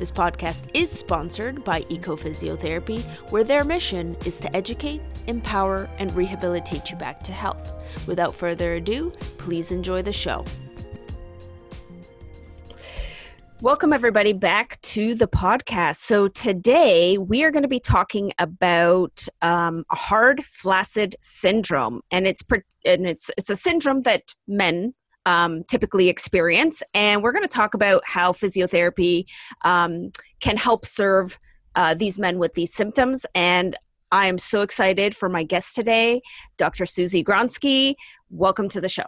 This podcast is sponsored by Ecophysiotherapy, where their mission is to educate, empower, and rehabilitate you back to health. Without further ado, please enjoy the show. Welcome, everybody, back to the podcast. So, today we are going to be talking about um, hard flaccid syndrome, and it's and it's it's a syndrome that men um, typically experience. And we're going to talk about how physiotherapy um, can help serve uh, these men with these symptoms. And I am so excited for my guest today, Dr. Susie Gronsky. Welcome to the show.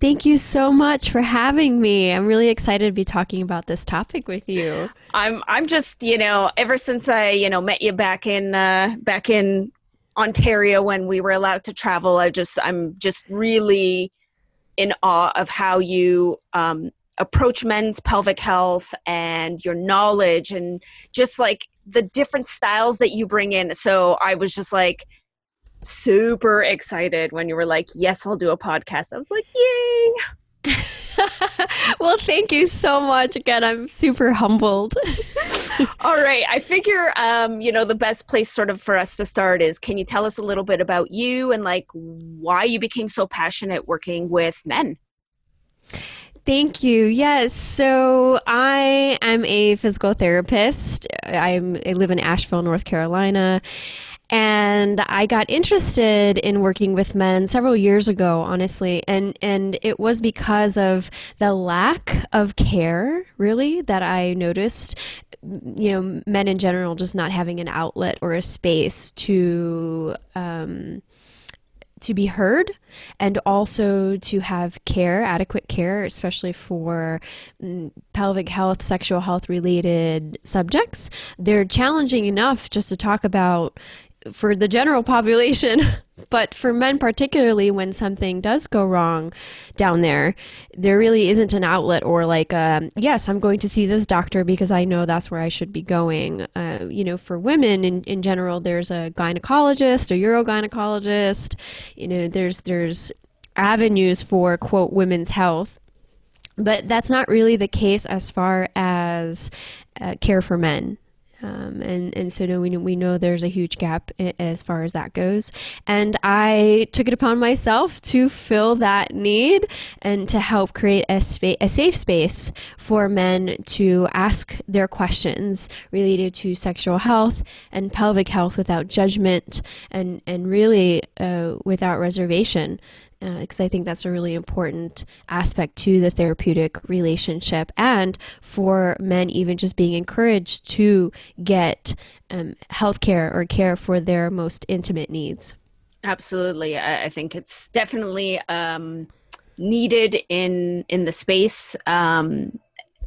Thank you so much for having me. I'm really excited to be talking about this topic with you. I'm I'm just, you know, ever since I, you know, met you back in uh back in Ontario when we were allowed to travel, I just I'm just really in awe of how you um, approach men's pelvic health and your knowledge and just like the different styles that you bring in. So I was just like super excited when you were like, Yes, I'll do a podcast. I was like, Yay. well, thank you so much. Again, I'm super humbled. All right. I figure, um, you know, the best place sort of for us to start is can you tell us a little bit about you and like why you became so passionate working with men? Thank you. Yes. So I am a physical therapist. I'm, I live in Asheville, North Carolina. And I got interested in working with men several years ago, honestly, and and it was because of the lack of care, really, that I noticed. You know, men in general just not having an outlet or a space to. Um, to be heard and also to have care, adequate care, especially for mm, pelvic health, sexual health related subjects. They're challenging enough just to talk about for the general population, but for men particularly, when something does go wrong down there, there really isn't an outlet or like, um, yes, I'm going to see this doctor because I know that's where I should be going. Uh, you know, for women in, in general, there's a gynecologist, a urogynecologist. You know, there's there's avenues for quote women's health but that's not really the case as far as uh, care for men. Um, and and so no, we we know there's a huge gap as far as that goes. And I took it upon myself to fill that need and to help create a space, a safe space for men to ask their questions related to sexual health and pelvic health without judgment and and really uh, without reservation because uh, I think that's a really important aspect to the therapeutic relationship, and for men, even just being encouraged to get um, health care or care for their most intimate needs. Absolutely. I, I think it's definitely um, needed in in the space. Um,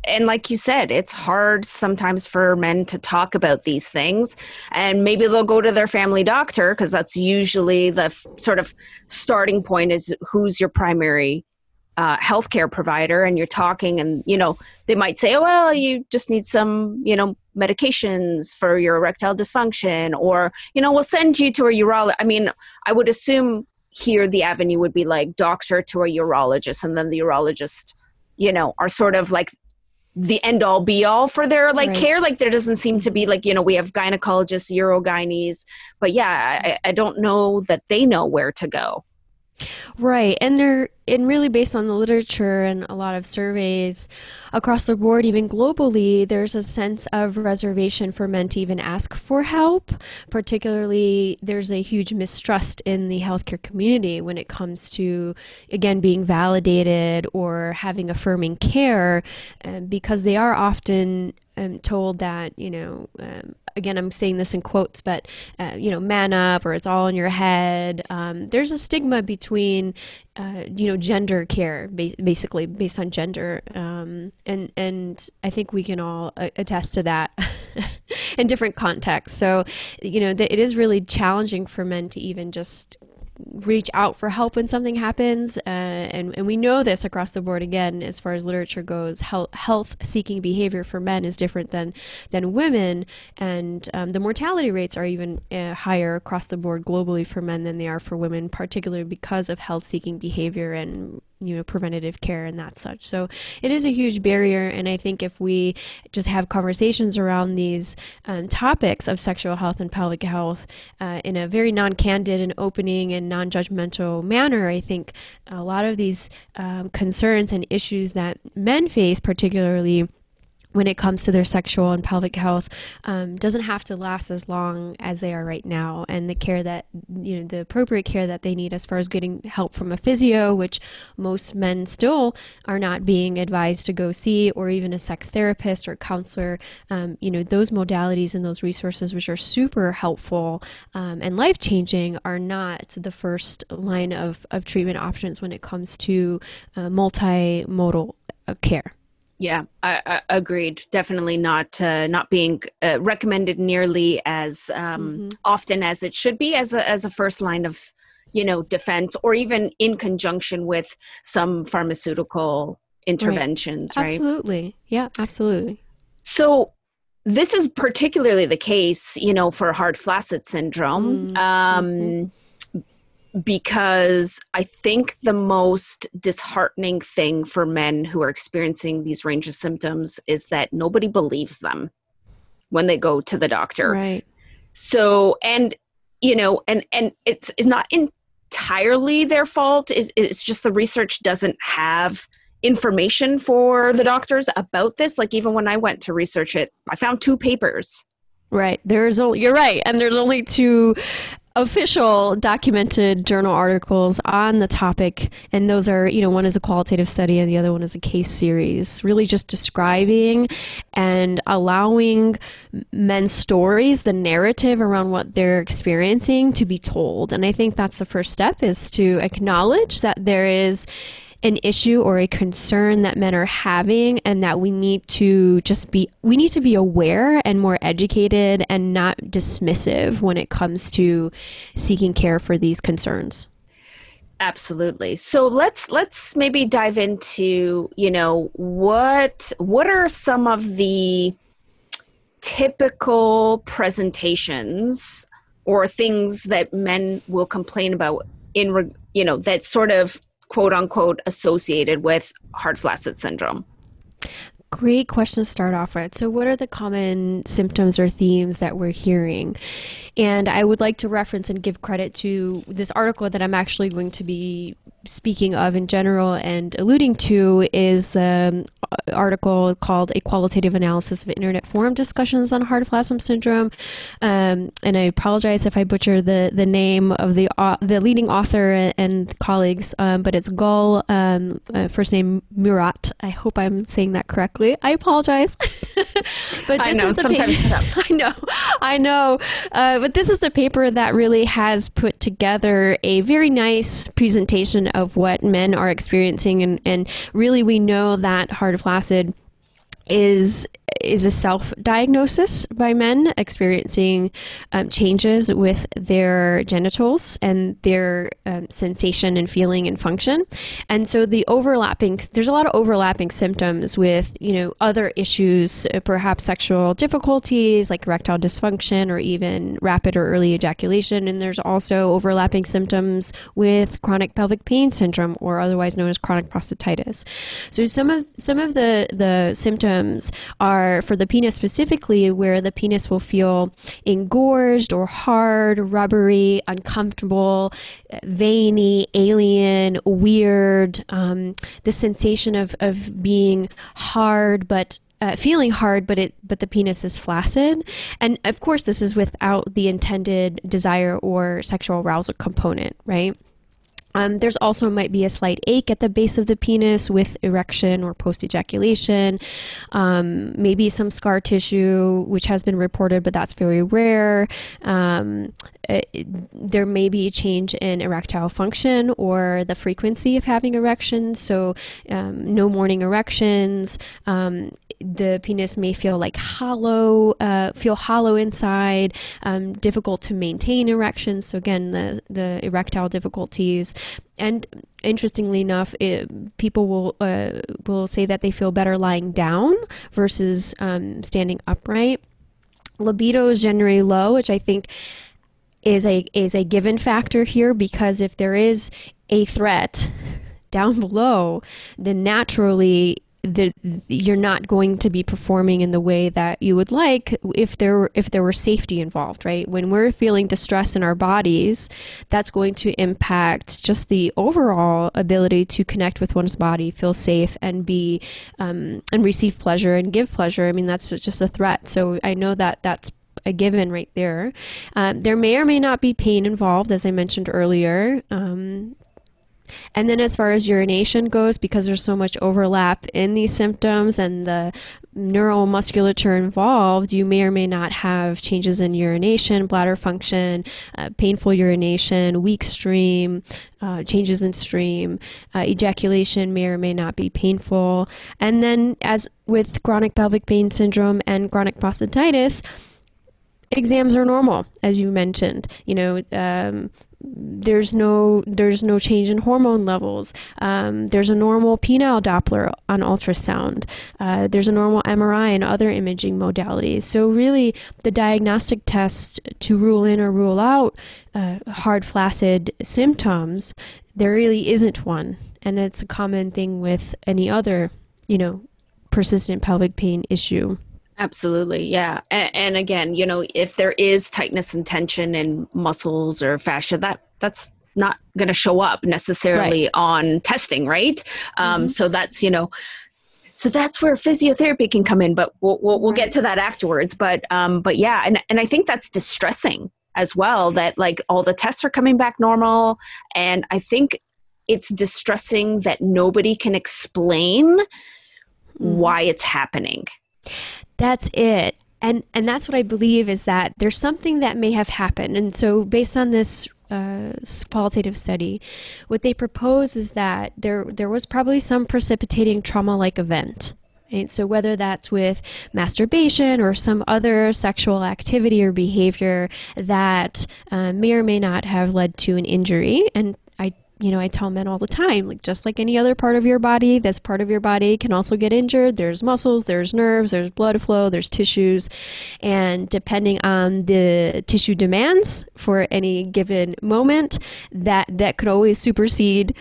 and like you said, it's hard sometimes for men to talk about these things. And maybe they'll go to their family doctor because that's usually the f- sort of starting point is who's your primary uh, healthcare provider. And you're talking, and, you know, they might say, oh, well, you just need some, you know, medications for your erectile dysfunction, or, you know, we'll send you to a urologist. I mean, I would assume here the avenue would be like doctor to a urologist, and then the urologist you know are sort of like the end all be all for their like right. care. Like there doesn't seem to be like, you know, we have gynecologists, urogynes, but yeah, I, I don't know that they know where to go. Right. And they're and really based on the literature and a lot of surveys across the board, even globally, there's a sense of reservation for men to even ask for help. Particularly, there's a huge mistrust in the healthcare community when it comes to, again, being validated or having affirming care, uh, because they are often um, told that you know um, again i'm saying this in quotes but uh, you know man up or it's all in your head. Um, there's a stigma between uh, you know gender care ba- basically based on gender. Um, and and i think we can all attest to that in different contexts. So you know th- it is really challenging for men to even just reach out for help when something happens. Uh, and, and we know this across the board again, as far as literature goes, health, health seeking behavior for men is different than, than women. And um, the mortality rates are even uh, higher across the board globally for men than they are for women, particularly because of health seeking behavior and you know preventative care and that such. So it is a huge barrier and i think if we just have conversations around these um, topics of sexual health and pelvic health uh, in a very non-candid and opening and non-judgmental manner i think a lot of these um, concerns and issues that men face particularly when it comes to their sexual and pelvic health um, doesn't have to last as long as they are right now. And the care that you know the appropriate care that they need as far as getting help from a physio which most men still are not being advised to go see or even a sex therapist or counselor um, you know those modalities and those resources which are super helpful um, and life changing are not the first line of, of treatment options when it comes to uh, multimodal uh, care yeah, I, I agreed. Definitely not uh, not being uh, recommended nearly as um, mm-hmm. often as it should be as a as a first line of you know defense, or even in conjunction with some pharmaceutical interventions. Right. Absolutely. Yeah. Absolutely. So this is particularly the case, you know, for hard flaccid syndrome. Mm-hmm. Um, mm-hmm because I think the most disheartening thing for men who are experiencing these range of symptoms is that nobody believes them when they go to the doctor. Right. So, and you know, and and it's it's not entirely their fault. It's, it's just the research doesn't have information for the doctors about this. Like even when I went to research it, I found two papers Right. There's only you're right, and there's only two official documented journal articles on the topic and those are you know one is a qualitative study and the other one is a case series really just describing and allowing men's stories the narrative around what they're experiencing to be told. And i think that's the first step is to acknowledge that there is an issue or a concern that men are having and that we need to just be we need to be aware and more educated and not dismissive when it comes to seeking care for these concerns. Absolutely. So let's let's maybe dive into you know what what are some of the typical presentations or things that men will complain about in you know that sort of quote unquote associated with hard flaccid syndrome? Great question to start off with. So, what are the common symptoms or themes that we're hearing? And I would like to reference and give credit to this article that I'm actually going to be speaking of in general and alluding to is the um, article called A Qualitative Analysis of Internet Forum Discussions on Hard Flaccid Syndrome. Um, and I apologize if I butcher the, the name of the uh, the leading author and colleagues, um, but it's Gul, um, uh, first name Murat. I hope I'm saying that correctly. I apologize. but I know, sometimes paper, I know, I know. Uh, but this is the paper that really has put together a very nice presentation of what men are experiencing. And, and really we know that hard flaccid is is a self diagnosis by men experiencing um, changes with their genitals and their um, sensation and feeling and function. And so the overlapping, there's a lot of overlapping symptoms with, you know, other issues, uh, perhaps sexual difficulties like erectile dysfunction or even rapid or early ejaculation. And there's also overlapping symptoms with chronic pelvic pain syndrome or otherwise known as chronic prostatitis. So some of, some of the, the symptoms are are for the penis specifically, where the penis will feel engorged or hard, rubbery, uncomfortable, veiny, alien, weird. Um, the sensation of, of being hard, but uh, feeling hard, but it but the penis is flaccid, and of course this is without the intended desire or sexual arousal component, right? Um, there's also might be a slight ache at the base of the penis with erection or post ejaculation. Um, maybe some scar tissue, which has been reported, but that's very rare. Um, it, there may be a change in erectile function or the frequency of having erections. So, um, no morning erections. Um, the penis may feel like hollow, uh, feel hollow inside, um, difficult to maintain erections. So again, the the erectile difficulties, and interestingly enough, it, people will uh, will say that they feel better lying down versus um, standing upright. Libido is generally low, which I think is a is a given factor here because if there is a threat down below, then naturally the, you're not going to be performing in the way that you would like if there if there were safety involved right when we're feeling distress in our bodies that's going to impact just the overall ability to connect with one's body feel safe and be um, and receive pleasure and give pleasure i mean that's just a threat so i know that that's a given right there. Um, there may or may not be pain involved, as I mentioned earlier. Um, and then, as far as urination goes, because there's so much overlap in these symptoms and the neuromusculature involved, you may or may not have changes in urination, bladder function, uh, painful urination, weak stream, uh, changes in stream. Uh, ejaculation may or may not be painful. And then, as with chronic pelvic pain syndrome and chronic prostatitis, exams are normal, as you mentioned. You know, um, there's no there's no change in hormone levels. Um, there's a normal penile Doppler on ultrasound. Uh, there's a normal MRI and other imaging modalities. So really, the diagnostic test to rule in or rule out uh, hard flaccid symptoms, there really isn't one, and it's a common thing with any other, you know, persistent pelvic pain issue. Absolutely, yeah. And, and, again, you know, if there is tightness and tension in muscles or fascia, that that's not going to show up necessarily right. on testing, right? Um, mm-hmm. So that's you know, so that's where physiotherapy can come in. But we'll we'll, we'll right. get to that afterwards. But um, but yeah, and and I think that's distressing as well. That like all the tests are coming back normal, and I think it's distressing that nobody can explain mm-hmm. why it's happening that's it. And and that's what I believe is that there's something that may have happened. And so based on this uh, qualitative study, what they propose is that there there was probably some precipitating trauma-like event. Right? So whether that's with masturbation or some other sexual activity or behavior that uh, may or may not have led to an injury, and you know, I tell men all the time, like just like any other part of your body, this part of your body can also get injured. There's muscles, there's nerves, there's blood flow, there's tissues. And depending on the tissue demands for any given moment, that that could always supersede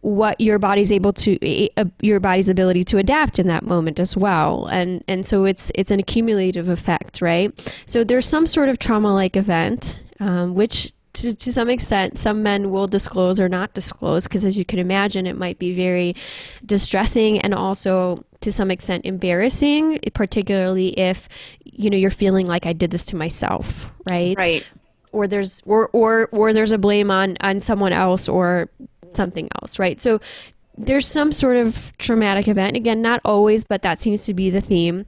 what your body's able to uh, your body's ability to adapt in that moment as well and and so it's it's an accumulative effect right so there's some sort of trauma like event um, which to, to some extent, some men will disclose or not disclose because, as you can imagine, it might be very distressing and also to some extent embarrassing, particularly if you know you're feeling like I did this to myself, right? Right. Or there's or or or there's a blame on on someone else or something else, right? So there's some sort of traumatic event. Again, not always, but that seems to be the theme.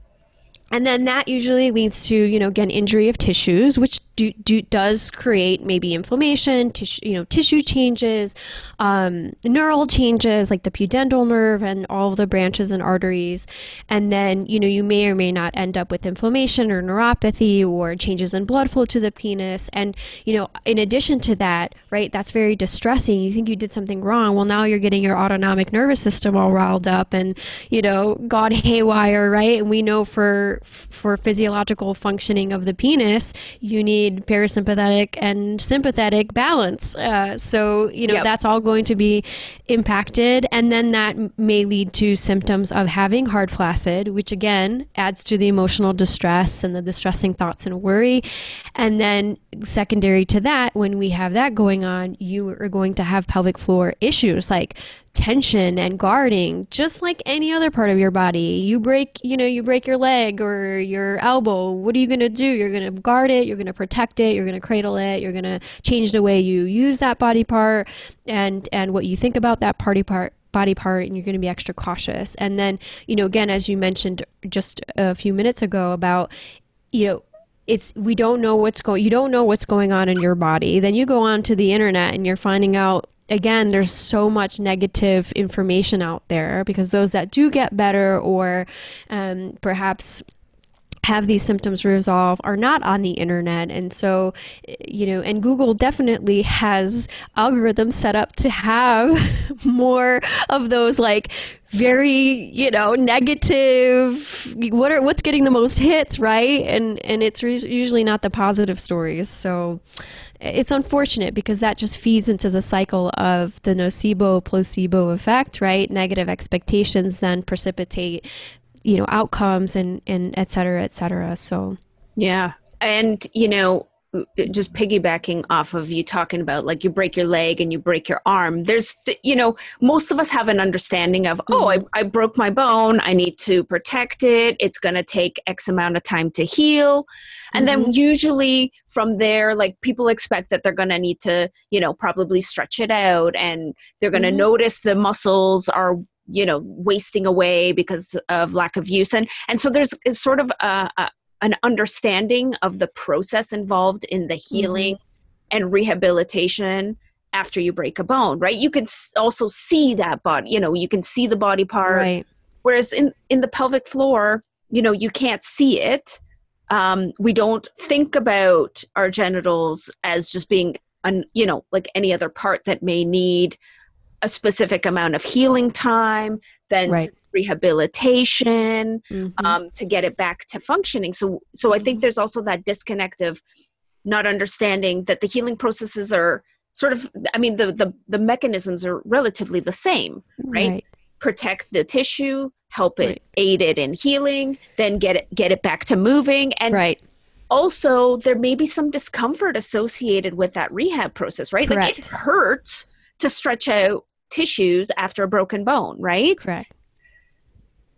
And then that usually leads to, you know, again, injury of tissues, which do, do, does create maybe inflammation, tissue, you know, tissue changes, um, neural changes like the pudendal nerve and all the branches and arteries. And then, you know, you may or may not end up with inflammation or neuropathy or changes in blood flow to the penis. And, you know, in addition to that, right, that's very distressing. You think you did something wrong. Well, now you're getting your autonomic nervous system all riled up and, you know, gone haywire, right? And we know for, for physiological functioning of the penis, you need parasympathetic and sympathetic balance. Uh, so, you know, yep. that's all going to be impacted. And then that may lead to symptoms of having hard flaccid, which again adds to the emotional distress and the distressing thoughts and worry. And then, secondary to that, when we have that going on, you are going to have pelvic floor issues like tension and guarding just like any other part of your body. You break you know you break your leg or your elbow. What are you going to do? You're going to guard it you're going to protect it you're going to cradle it you're going to change the way you use that body part and and what you think about that party part body part and you're going to be extra cautious. And then you know again as you mentioned just a few minutes ago about you know it's we don't know what's going you don't know what's going on in your body. Then you go on to the internet and you're finding out again there's so much negative information out there because those that do get better or um, perhaps have these symptoms resolve are not on the internet. And so you know and google definitely has algorithms set up to have more of those like very you know negative what are what's getting the most hits right? And and it's re- usually not the positive stories. So it's unfortunate because that just feeds into the cycle of the nocebo placebo effect right? Negative expectations then precipitate you know outcomes and and et cetera et cetera. So yeah. And you know just piggybacking off of you talking about like you break your leg and you break your arm there's you know most of us have an understanding of oh I, mm-hmm. I broke my bone i need to protect it it's going to take x amount of time to heal and mm-hmm. then usually from there like people expect that they're going to need to you know probably stretch it out and they're going to mm-hmm. notice the muscles are you know wasting away because of lack of use and and so there's sort of a, a an understanding of the process involved in the healing mm-hmm. and rehabilitation after you break a bone right you can also see that body you know you can see the body part right. whereas in in the pelvic floor you know you can't see it um, we don't think about our genitals as just being an you know like any other part that may need a specific amount of healing time then right rehabilitation mm-hmm. um, to get it back to functioning so so i think mm-hmm. there's also that disconnect of not understanding that the healing processes are sort of i mean the the, the mechanisms are relatively the same right, right. protect the tissue help it right. aid it in healing then get it get it back to moving and right also there may be some discomfort associated with that rehab process right Correct. like it hurts to stretch out tissues after a broken bone right correct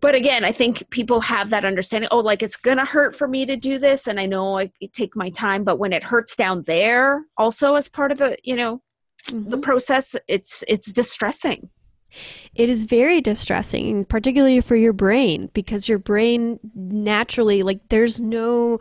but again i think people have that understanding oh like it's gonna hurt for me to do this and i know i take my time but when it hurts down there also as part of the you know mm-hmm. the process it's it's distressing it is very distressing particularly for your brain because your brain naturally like there's no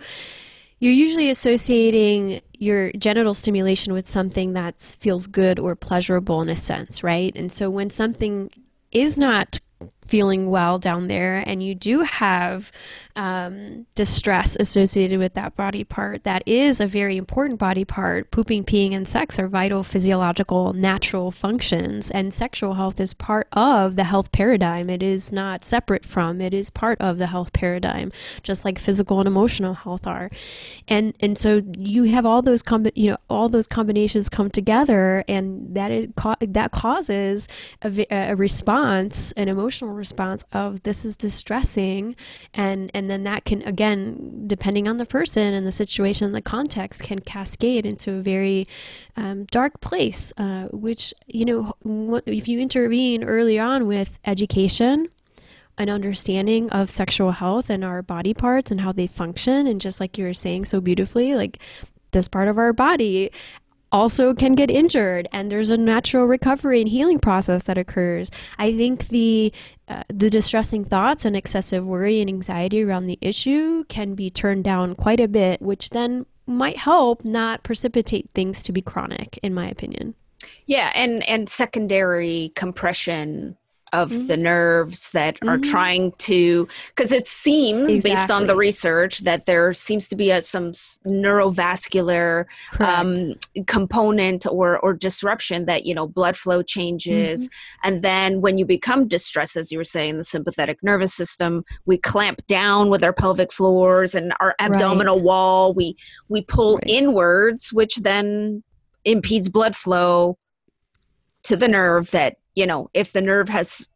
you're usually associating your genital stimulation with something that feels good or pleasurable in a sense right and so when something is not feeling well down there and you do have um, distress associated with that body part. That is a very important body part. Pooping peeing and sex are vital physiological natural functions and sexual health is part of the health paradigm. It is not separate from it is part of the health paradigm just like physical and emotional health are. And and so you have all those com- you know all those combinations come together and that is that causes a, a response an emotional response of this is distressing and and then that can again depending on the person and the situation and the context can cascade into a very um, dark place uh, which you know if you intervene early on with education an understanding of sexual health and our body parts and how they function and just like you were saying so beautifully like this part of our body also can get injured and there's a natural recovery and healing process that occurs. I think the uh, the distressing thoughts and excessive worry and anxiety around the issue can be turned down quite a bit which then might help not precipitate things to be chronic in my opinion. Yeah and and secondary compression of mm-hmm. the nerves that mm-hmm. are trying to because it seems exactly. based on the research that there seems to be a, some neurovascular um, component or or disruption that you know blood flow changes mm-hmm. and then when you become distressed as you were saying the sympathetic nervous system we clamp down with our pelvic floors and our abdominal right. wall we we pull right. inwards which then impedes blood flow to the nerve that you know if the nerve has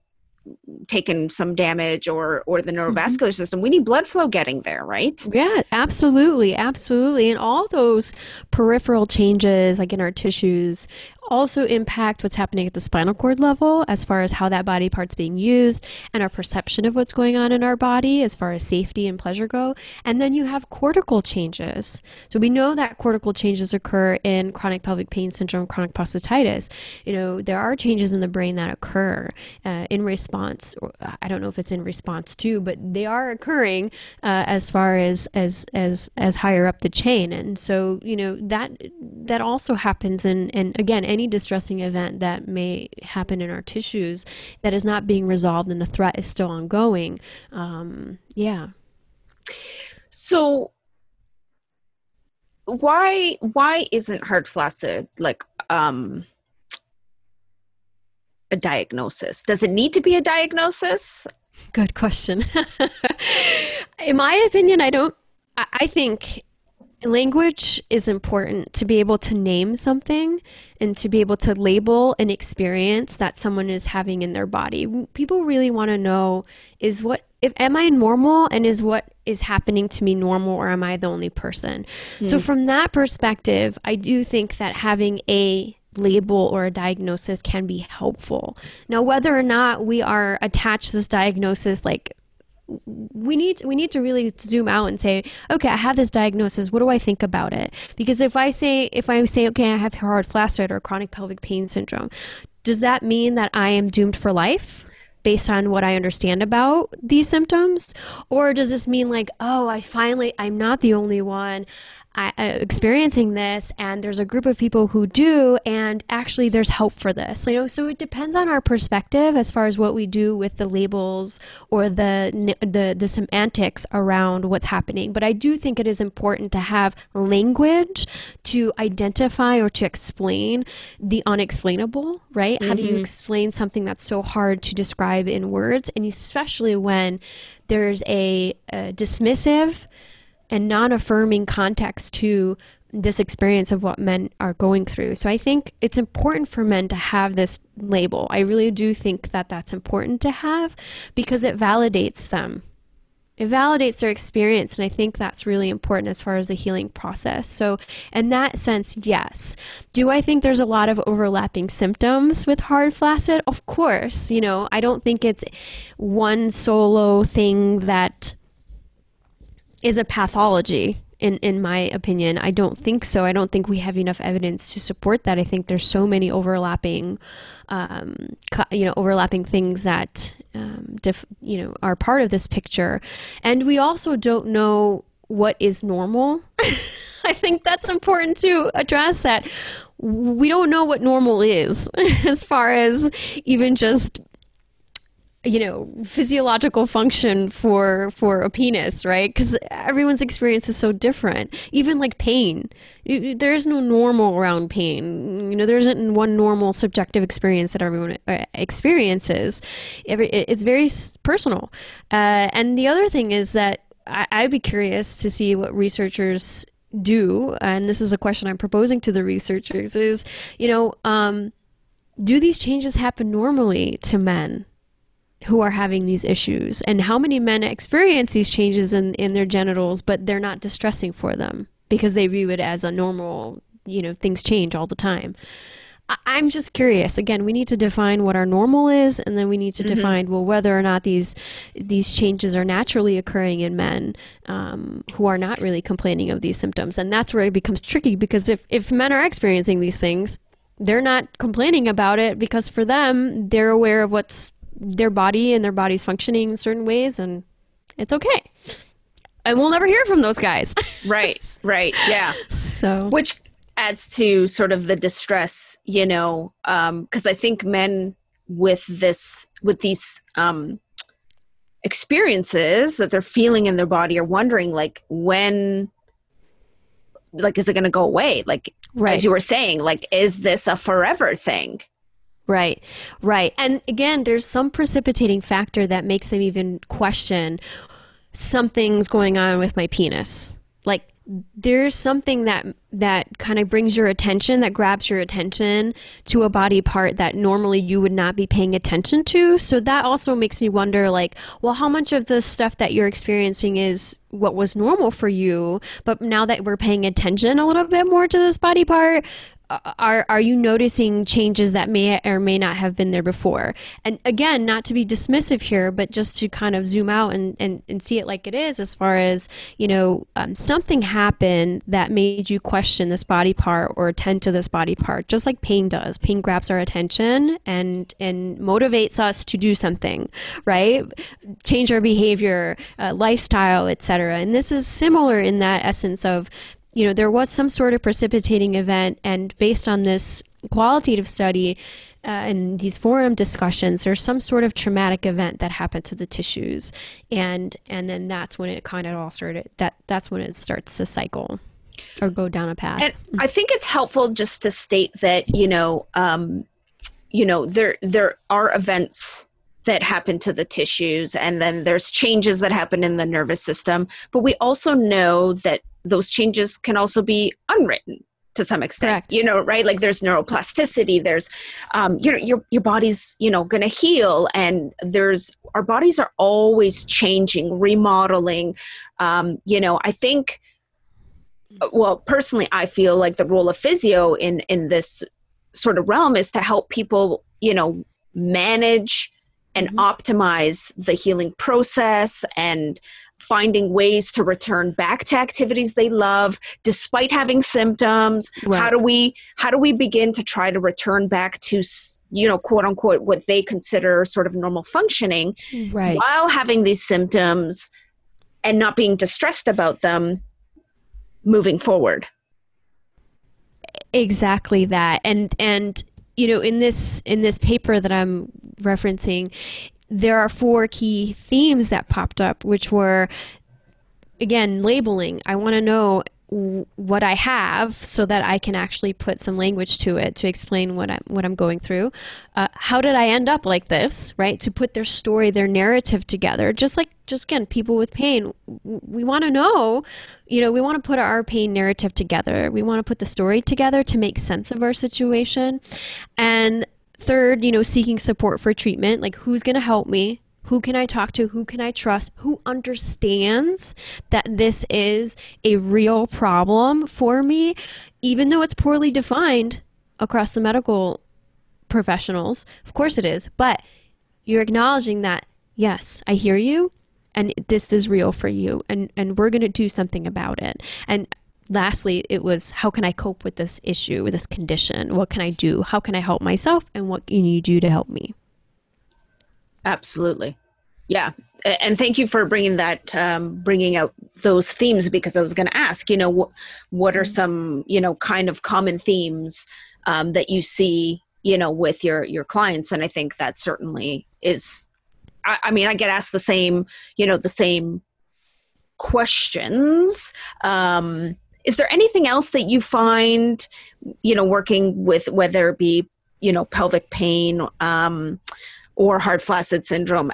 taken some damage or or the neurovascular mm-hmm. system we need blood flow getting there right yeah absolutely absolutely and all those peripheral changes like in our tissues also impact what's happening at the spinal cord level as far as how that body part's being used and our perception of what's going on in our body as far as safety and pleasure go. And then you have cortical changes. So we know that cortical changes occur in chronic pelvic pain syndrome, chronic prostatitis. You know, there are changes in the brain that occur uh, in response. Or, I don't know if it's in response to, but they are occurring uh, as far as as as as higher up the chain. And so you know that that also happens. And and again, any distressing event that may happen in our tissues that is not being resolved and the threat is still ongoing. Um, yeah. So why why isn't hard flaccid like um a diagnosis does it need to be a diagnosis Good question. In my opinion, I don't, I think language is important to be able to name something and to be able to label an experience that someone is having in their body. People really want to know is what if am I normal and is what is happening to me normal or am I the only person? Mm. So hmm. from that perspective, I do think that having a label or a diagnosis can be helpful. Now, whether or not we are attached to this diagnosis, like we need we need to really zoom out and say okay i have this diagnosis. What do i think about it? Because if i say if i say okay i have hard flaccid or chronic pelvic pain syndrome does that mean that i am doomed for life based on what i understand about these symptoms? Or does this mean like oh i finally i'm not the only one uh, experiencing this and there's a group of people who do and actually there's help for this you know so it depends on our perspective as far as what we do with the labels or the the the semantics around what's happening but i do think it is important to have language to identify or to explain the unexplainable right mm-hmm. how do you mm-hmm. explain something that's so hard to describe in words and especially when there's a, a dismissive and non affirming context to this experience of what men are going through. So I think it's important for men to have this label. I really do think that that's important to have because it validates them. It validates their experience, and I think that's really important as far as the healing process. So, in that sense, yes. Do I think there's a lot of overlapping symptoms with hard flaccid? Of course. You know, I don't think it's one solo thing that is a pathology in in my opinion. I don't think so. I don't think we have enough evidence to support that. I think there's so many overlapping um, you know overlapping things that um, you know are part of this picture. And we also don't know what is normal. I think that's important to address that. We don't know what normal is as far as even just you know physiological function for for a penis right? Because everyone's experience is so different. Even like pain. There is no normal around pain. You know there isn't one normal subjective experience that everyone uh, experiences. It's very personal. Uh, and the other thing is that I, would be curious to see what researchers do. And this is a question i'm proposing to the researchers is you know um, do these changes happen normally to men who are having these issues and how many men experience these changes in, in their genitals but they're not distressing for them because they view it as a normal you know things change all the time. I'm just curious. Again we need to define what our normal is and then we need to mm-hmm. define well whether or not these these changes are naturally occurring in men um, who are not really complaining of these symptoms. And that's where it becomes tricky because if, if men are experiencing these things they're not complaining about it because for them they're aware of what's their body and their body's functioning in certain ways and it's okay. And we'll never hear from those guys. Right right yeah. So. Which adds to sort of the distress you know um because i think men with this with these um experiences that they're feeling in their body are wondering like when like is it going to go away? Like right. as you were saying like is this a forever thing Right, right. And again, there's some precipitating factor that makes them even question something's going on with my penis. Like there's something that that kind of brings your attention that grabs your attention to a body part that normally you would not be paying attention to so that also makes me wonder like well how much of the stuff that you're experiencing is what was normal for you but now that we're paying attention a little bit more to this body part are are you noticing changes that may or may not have been there before? And again not to be dismissive here but just to kind of zoom out and, and, and see it like it is as far as you know um, something happened that made you question this body part or attend to this body part just like pain does. Pain grabs our attention and and motivates us to do something right? Change our behavior uh, lifestyle etc and this is similar in that essence of you know, there was some sort of precipitating event, and based on this qualitative study uh, and these forum discussions, there's some sort of traumatic event that happened to the tissues, and and then that's when it kind of all started. That that's when it starts to cycle or go down a path. And I think it's helpful just to state that you know, um, you know, there there are events that happen to the tissues and then there's changes that happen in the nervous system but we also know that those changes can also be unwritten to some extent Correct. you know right like there's neuroplasticity there's um your your your body's you know to heal and there's our bodies are always changing remodeling um you know i think well personally i feel like the role of physio in in this sort of realm is to help people you know manage and mm-hmm. optimize the healing process and finding ways to return back to activities they love despite having symptoms right. how do we how do we begin to try to return back to you know quote unquote what they consider sort of normal functioning right. while having these symptoms and not being distressed about them moving forward exactly that and and you know in this in this paper that i'm referencing there are four key themes that popped up, which were again labeling. I want to know what I have so that I can actually put some language to it to explain what I'm what I'm going through. Uh, how did I end up like this? Right to put their story, their narrative together. Just like just again, people with pain, we want to know. You know, we want to put our pain narrative together. We want to put the story together to make sense of our situation, and Third, you know, seeking support for treatment, like who's going to help me? Who can I talk to? Who can I trust? Who understands that this is a real problem for me, even though it's poorly defined across the medical professionals? Of course it is. But you're acknowledging that, yes, I hear you and this is real for you and and we're going to do something about it and lastly, it was how can I cope with this issue, with this condition? What can I do? How can I help myself? And what can you do to help me? Absolutely. Yeah. And thank you for bringing that, um, bringing out those themes because I was going to ask, you know, what, what are some, you know, kind of common themes um, that you see, you know, with your, your clients. And I think that certainly is, I, I mean, I get asked the same, you know, the same questions. Um, is there anything else that you find you know working with whether it be you know pelvic pain um, or hard flaccid syndrome?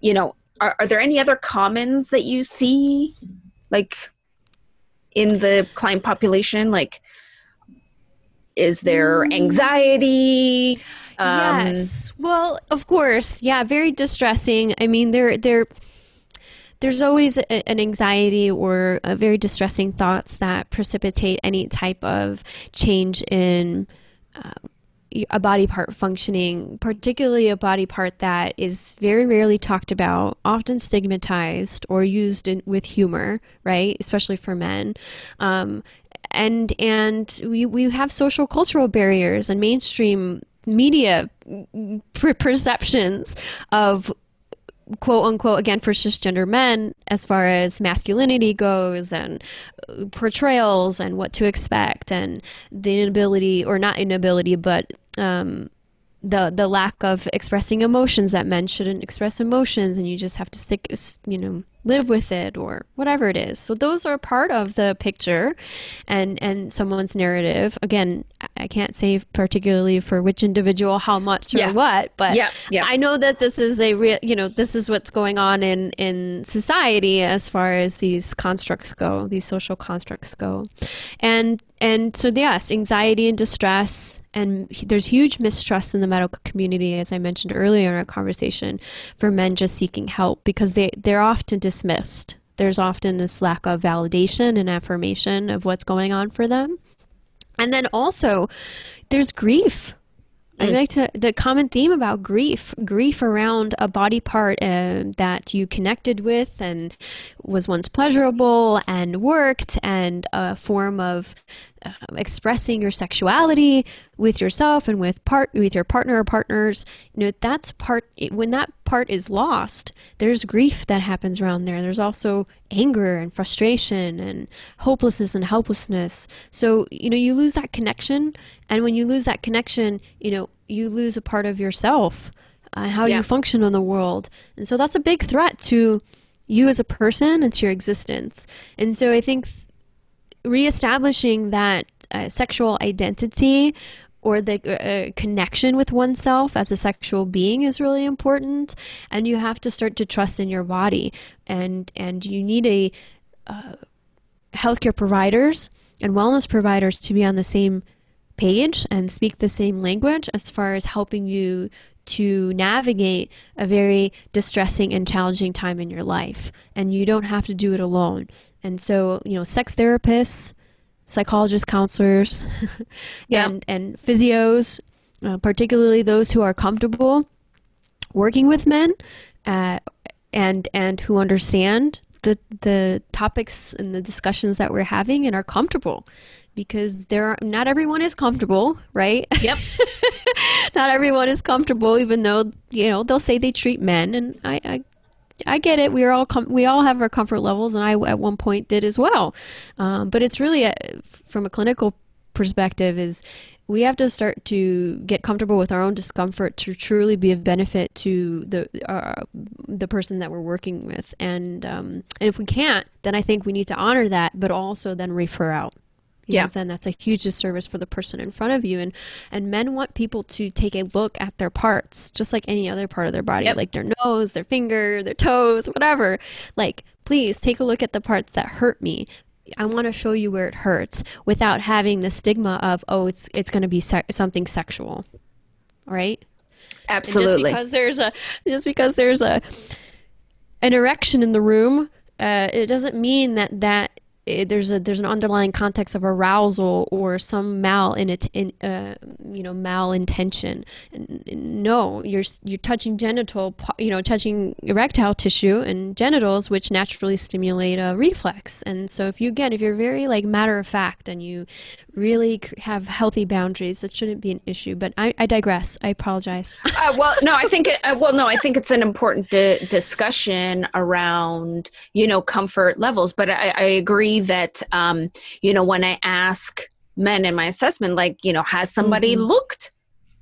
You know are, are there any other commons that you see like in the client population? Like is there mm. anxiety? Um, yes. Well of course. Yeah very distressing. I mean they're they're there's always a, an anxiety or very distressing thoughts that precipitate any type of change in um, a body part functioning, particularly a body part that is very rarely talked about, often stigmatized or used in, with humor, right? Especially for men. Um, and and we, we have social cultural barriers and mainstream media perceptions of quote unquote again for cisgender men as far as masculinity goes and uh, portrayals and what to expect and the inability or not inability but um, the the lack of expressing emotions that men shouldn't express emotions and you just have to stick you know live with it or whatever it is so those are part of the picture and and someone's narrative again i can't say particularly for which individual how much or yeah. what but yeah, yeah. i know that this is a real you know this is what's going on in in society as far as these constructs go these social constructs go and and so yes anxiety and distress and there's huge mistrust in the medical community as i mentioned earlier in our conversation for men just seeking help because they they're often dismissed there's often this lack of validation and affirmation of what's going on for them And then also, there's grief. I Mm. like to the common theme about grief, grief around a body part uh, that you connected with and was once pleasurable and worked, and a form of uh, expressing your sexuality with yourself and with part with your partner or partners. You know that's part when that part is lost. There's grief that happens around there. There's also anger and frustration and hopelessness and helplessness. So you know you lose that connection, and when you lose that connection, you know you lose a part of yourself and how Yeah. you function in the world. And so that's a big threat to you as a person to your existence. And so I think reestablishing that uh, sexual identity or the uh, connection with oneself as a sexual being is really important and you have to start to trust in your body and and you need a uh, healthcare providers and wellness providers to be on the same page and speak the same language as far as helping you to navigate a very distressing and challenging time in your life. And you don't have to do it alone. And so, you know, sex therapists, psychologists, counselors, Yeah. and, and physios, uh, particularly those who are comfortable working with men uh, and and who understand the the topics and the discussions that we're having and are comfortable because there are not everyone is comfortable right Yep. not everyone is comfortable even though you know they'll say they treat men and i i I get it. We are all com- we all have our comfort levels, and I at one point did as well. Um, but it's really a, from a clinical perspective is we have to start to get comfortable with our own discomfort to truly be of benefit to the uh, the person that we're working with. And um, and if we can't, then I think we need to honor that, but also then refer out. Yeah. Then that's a huge disservice for the person in front of you. And and men want people to take a look at their parts, just like any other part of their body, Yep. like their nose, their finger, their toes, whatever. Like, please take a look at the parts that hurt me. I want to show you where it hurts without having the stigma of oh, it's it's going to be se- something sexual, right? And Absolutely. just because there's a just because there's a an erection in the room, uh, it doesn't mean that that eh, there's a there's an underlying context of arousal or some mal in it in uh, you know malintention. No, you're you're touching genital, you know, touching erectile tissue and genitals, which naturally stimulate a reflex. And so, if you again, if you're very like matter of fact and you really have healthy boundaries, that shouldn't be an issue. But I, I digress. I apologize. uh, well, no, I think it, uh, well, no, I think it's an important di- discussion around you know comfort levels. But I, I agree that um, you know when I ask men in my assessment, like you know, has somebody Mhm. looked?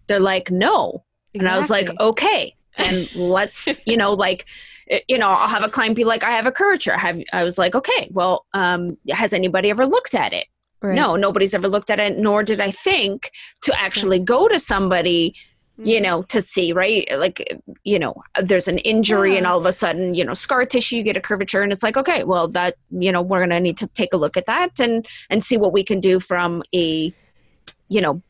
They're like, no, and I was like, okay, and let's you know like. eh, You know, I'll have a client be like, "I have a curvature." Have I was like, "Okay, well, um, has anybody ever looked at it?" Right. No, nobody's ever looked at it, nor did I think to actually go to somebody you Mhm. know to see right like you know there's an injury and all of a sudden you know scar tissue you get a curvature and it's like okay well that you know we're going to need to take a look at that and and see what we can do from a you know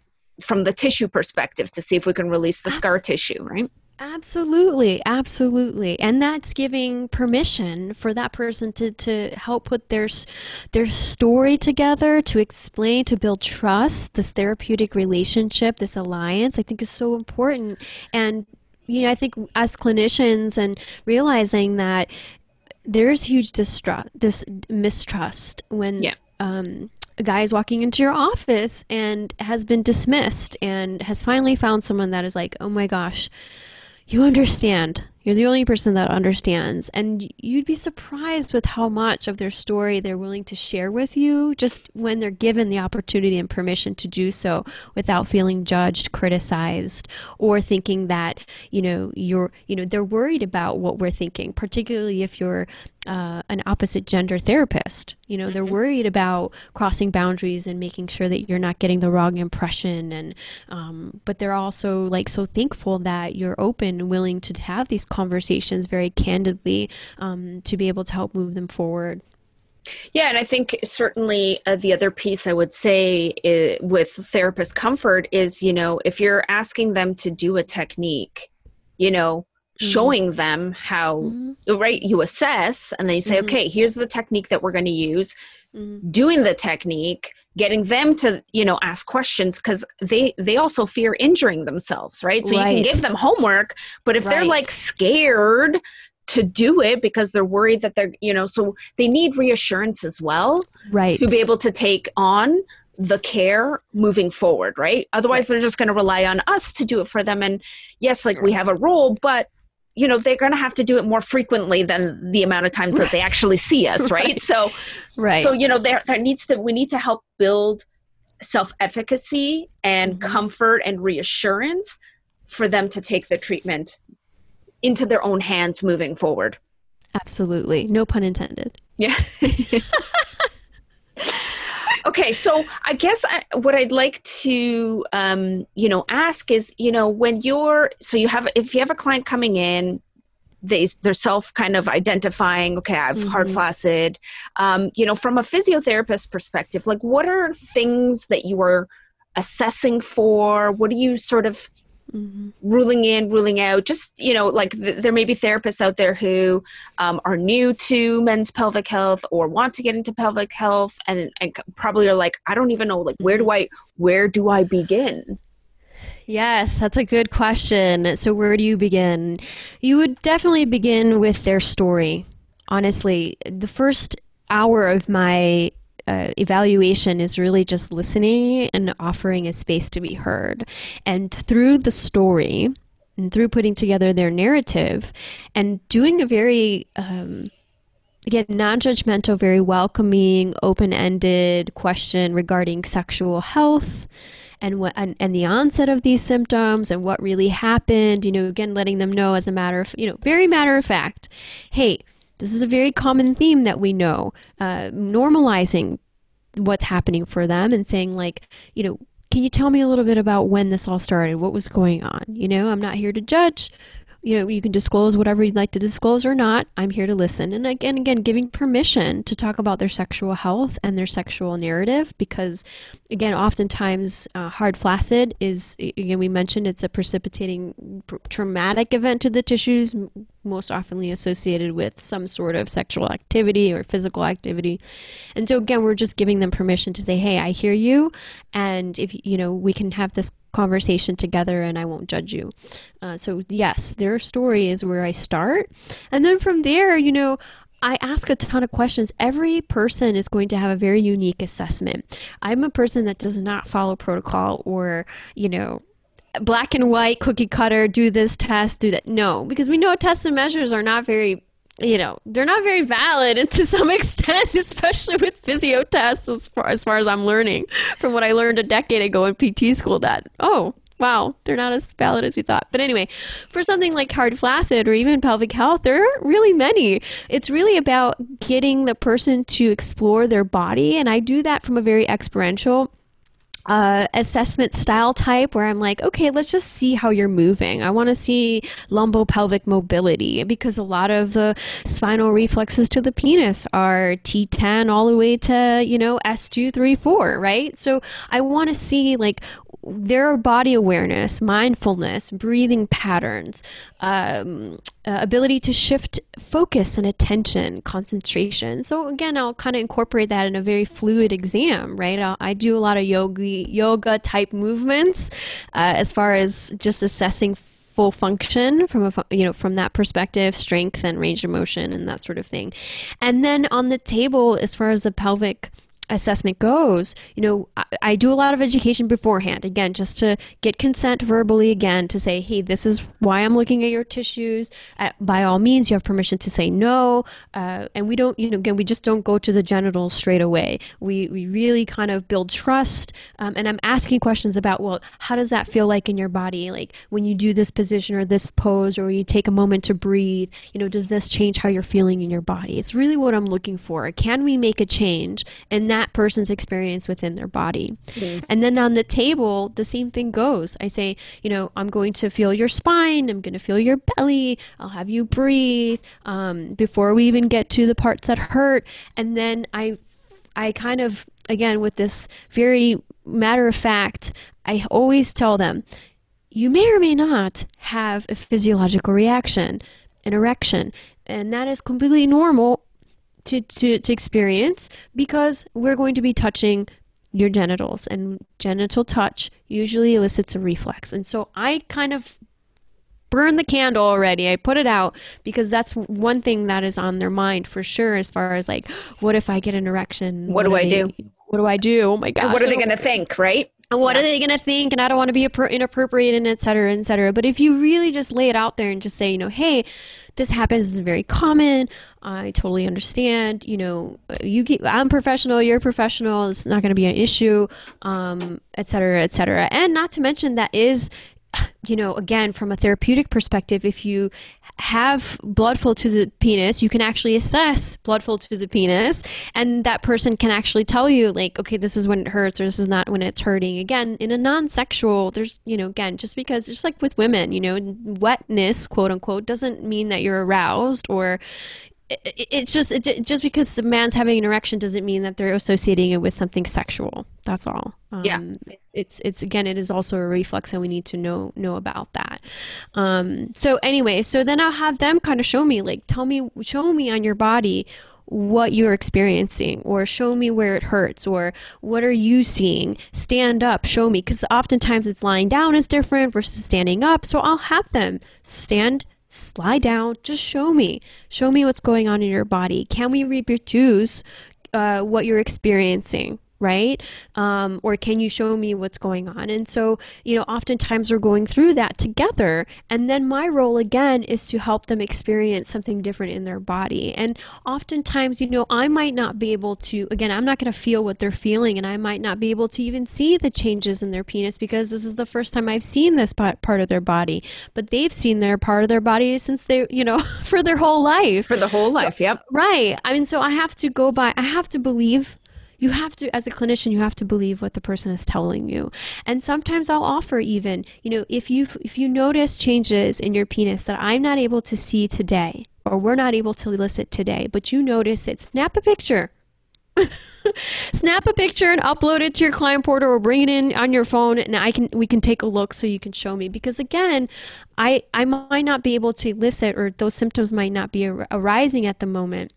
from the tissue perspective to see if we can release the scar tissue right Absolutely, absolutely, and that's giving permission for that person to, to help put their their story together, to explain, to build trust. This therapeutic relationship, this alliance, I think is so important. And you know, I think as clinicians and realizing that there's huge distrust, this mistrust when Yeah. um, a guy is walking into your office and has been dismissed and has finally found someone that is like, oh my gosh, you understand. You're the only person that understands. And you'd be surprised with how much of their story they're willing to share with you just when they're given the opportunity and permission to do so without feeling judged, criticized, or thinking that, you know, you're, you know, they're worried about what we're thinking, particularly if you're uh, an opposite gender therapist. You know, they're worried about crossing boundaries and making sure that you're not getting the wrong impression. And, um, but they're also like so thankful that you're open and willing to have these conversations very candidly um, to be able to help move them forward. Yeah, and I think certainly uh, the other piece I would say i with therapist comfort is, you know, if you're asking them to do a technique, you know, Mhm. showing them how, Mhm. right, you assess and then you say, Mhm. okay, here's the technique that we're going to use. Mm-hmm. doing the technique getting them to you know ask questions because they they also fear injuring themselves right so right. you can give them homework but if right. they're like scared to do it because they're worried that they're you know so they need reassurance as well right to be able to take on the care moving forward right otherwise right. they're just going to rely on us to do it for them and yes like we have a role but you know they're going to have to do it more frequently than the amount of times that they actually see us right, right. so right. so you know there, there needs to we need to help build self-efficacy and mm-hmm. comfort and reassurance for them to take the treatment into their own hands moving forward. Absolutely. No pun intended. Yeah okay so i guess I, what i'd like to um, you know ask is you know when you're so you have if you have a client coming in they they're self kind of identifying okay i've mm-hmm. hard flaccid um, you know from a physiotherapist perspective like what are things that you are assessing for what are you sort of mm-hmm. ruling in, ruling out. Just, you know, like th- there may be therapists out there who um, are new to men's pelvic health or want to get into pelvic health and, and probably are like, I don't even know, like, where do mm-hmm. I, where do I begin? Yes, that's a good question. So, where do you begin? You would definitely begin with their story. Honestly, the first hour of my uh, evaluation is really just listening and offering a space to be heard. And through the story, and through putting together their narrative and doing a very um, again non-judgmental very welcoming open-ended question regarding sexual health and what and, and the onset of these symptoms and what really happened you know again letting them know as a matter of you know very matter of fact hey this is a very common theme that we know. Uh, normalizing what's happening for them and saying, like, you know, can you tell me a little bit about when this all started? What was going on? You know, I'm not here to judge you know, you can disclose whatever you'd like to disclose or not. I'm here to listen. And again, again, giving permission to talk about their sexual health and their sexual narrative because, again, oftentimes uh, hard flaccid is, again, we mentioned it's a precipitating traumatic event to the tissues, most oftenly associated with some sort of sexual activity or physical activity. And so, again, we're just giving them permission to say, hey, I hear you. And if, you know, we can have this conversation together and I won't judge you. Uh, so, yes, their story is where I start. And then from there, you know, I ask a ton of questions. Every person is going to have a very unique assessment. I'm a person that does not follow protocol or, you know, black and white cookie cutter, do this test, do that. No, because we know tests and measures are not very you know, they're not very valid and to some extent, especially with physio tests as far, as far as I'm learning from what I learned a decade ago in PT school that, oh, wow, they're not as valid as we thought. But anyway, for something like hard flaccid or even pelvic health, there aren't really many. It's really about getting the person to explore their body. And I do that from a very experiential uh, assessment style type where I'm like, okay, let's just see how you're moving. I want to see lumbopelvic mobility because a lot of the spinal reflexes to the penis are T10 all the way to, you know, S2, 3, 4, right? So I want to see like their body awareness, mindfulness, breathing patterns, um, uh, ability to shift focus and attention, concentration. So again, I'll kind of incorporate that in a very fluid exam, right? I'll, i do a lot of yoga, yoga type movements uh, as far as just assessing full function from a you know from that perspective strength and range of motion and that sort of thing and then on the table as far as the pelvic assessment goes, you know, I, I, do a lot of education beforehand, again, just to get consent verbally again to say, hey, this is why I'm looking at your tissues. Uh, by all means, you have permission to say no. Uh, and we don't, you know, again, we just don't go to the genitals straight away. We, we really kind of build trust. Um, and I'm asking questions about, well, how does that feel like in your body? Like when you do this position or this pose, or you take a moment to breathe, you know, does this change how you're feeling in your body? It's really what I'm looking for. Can we make a change? And that that person's experience within their body. Mm-hmm. And then on the table, the same thing goes. I say, you know, I'm going to feel your spine, I'm going to feel your belly, I'll have you breathe um, before we even get to the parts that hurt. And then I, I kind of, again, with this very matter of fact, I always tell them, you may or may not have a physiological reaction, an erection, and that is completely normal to, to, to experience because we're going to be touching your genitals and genital touch usually elicits a reflex. And so i kind of burn the candle already. I put it out because that's one thing that is on their mind for sure as far as like what if i get an erection? What, what do, i do? What do i do? Oh my god what are they going to think right? And what yeah. are they going to think? And i don't want to be inappropriate and et cetera et cetera. But if you really just lay it out there and just say you know hey this happens this is very common. I totally understand you know you get, i'm professional you're professional it's not going to be an issue um, et cetera et cetera. And not to mention that is you know, again, from a therapeutic perspective, if you have blood flow to the penis, you can actually assess blood flow to the penis, and that person can actually tell you, like, okay, this is when it hurts, or this is not when it's hurting. Again, in a non sexual, there's, you know, again, just because, just like with women, you know, wetness, quote unquote, doesn't mean that you're aroused or, it's just it, just because the man's having an erection doesn't mean that they're associating it with something sexual. That's all. Um, yeah, it's it's again it is also a reflex, and we need to know know about that. Um, so anyway, so then I'll have them kind of show me like tell me show me on your body what you're experiencing or show me where it hurts or what are you seeing stand up show me because oftentimes it's lying down is different versus standing up so i'll have them stand slide down. Just show me. Show me what's going on in your body. Can we reproduce uh, what you're experiencing right? Um, or can you show me what's going on? And so, you know, oftentimes we're going through that together. And then my role again is to help them experience something different in their body. And oftentimes, you know, I might not be able to, again, I'm not going to feel what they're feeling, and I might not be able to even see the changes in their penis because this is the first time I've seen this part of their body. But they've seen their part of their body since they, you know, for their whole life. For the whole life, so, yep. Right. I mean, so I have to go by, I have to believe you have to as a clinician you have to believe what the person is telling you. And sometimes i'll offer even you know if you if you notice changes in your penis that i'm not able to see today or we're not able to elicit today but you notice it snap a picture. Snap a picture and upload it to your client portal or bring it in on your phone and I can we can take a look so you can show me. Because again I I might not be able to elicit or those symptoms might not be arising at the moment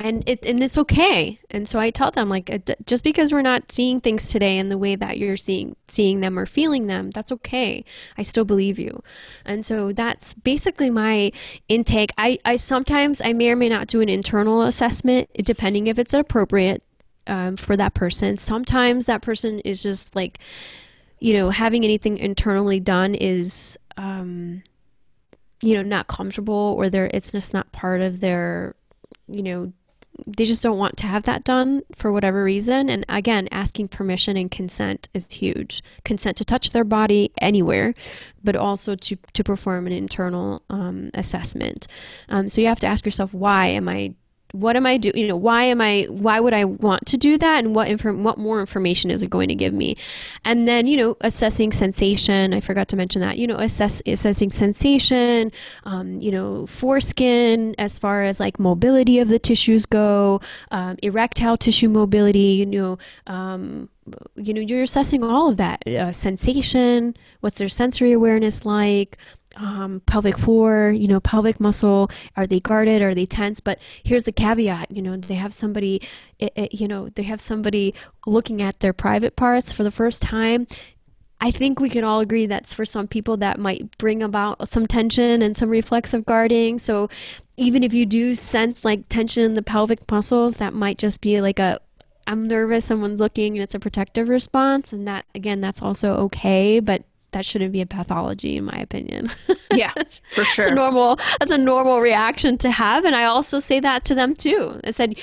and it and it's okay. And so i tell them like just because we're not seeing things today in the way that you're seeing seeing them or feeling them that's okay. I still believe you. And so that's basically my intake. I i sometimes i may or may not do an internal assessment depending if it's appropriate um, for that person. Sometimes that person is just like you know having anything internally done is um you know not comfortable or they're it's just not part of their you know they just don't want to have that done for whatever reason. And again, asking permission and consent is huge. Consent to touch their body anywhere, but also to, to perform an internal um, assessment. Um, so you have to ask yourself, why am I what am I doing? You know, why am I? Why would I want to do that? And what inform- What more information is it going to give me? And then you know, assessing sensation. I forgot to mention that. You know, assess assessing sensation. Um, you know, foreskin as far as like mobility of the tissues go, um, erectile tissue mobility. You know. Um, you know you're assessing all of that uh, sensation what's their sensory awareness like um, pelvic floor, you know, pelvic muscle, are they guarded? Are they tense? But here's the caveat, you know, they have somebody, it, it, you know, they have somebody looking at their private parts for the first time. I think we can all agree that's for some people that might bring about some tension and some reflexive guarding. So even if you do sense like tension in the pelvic muscles, that might just be like a I'm nervous, someone's looking, and it's a protective response. And that, again, that's also okay. But that shouldn't be a pathology in my opinion. yeah, for sure. That's a normal that's a normal reaction to have and I also say that to them too. I said,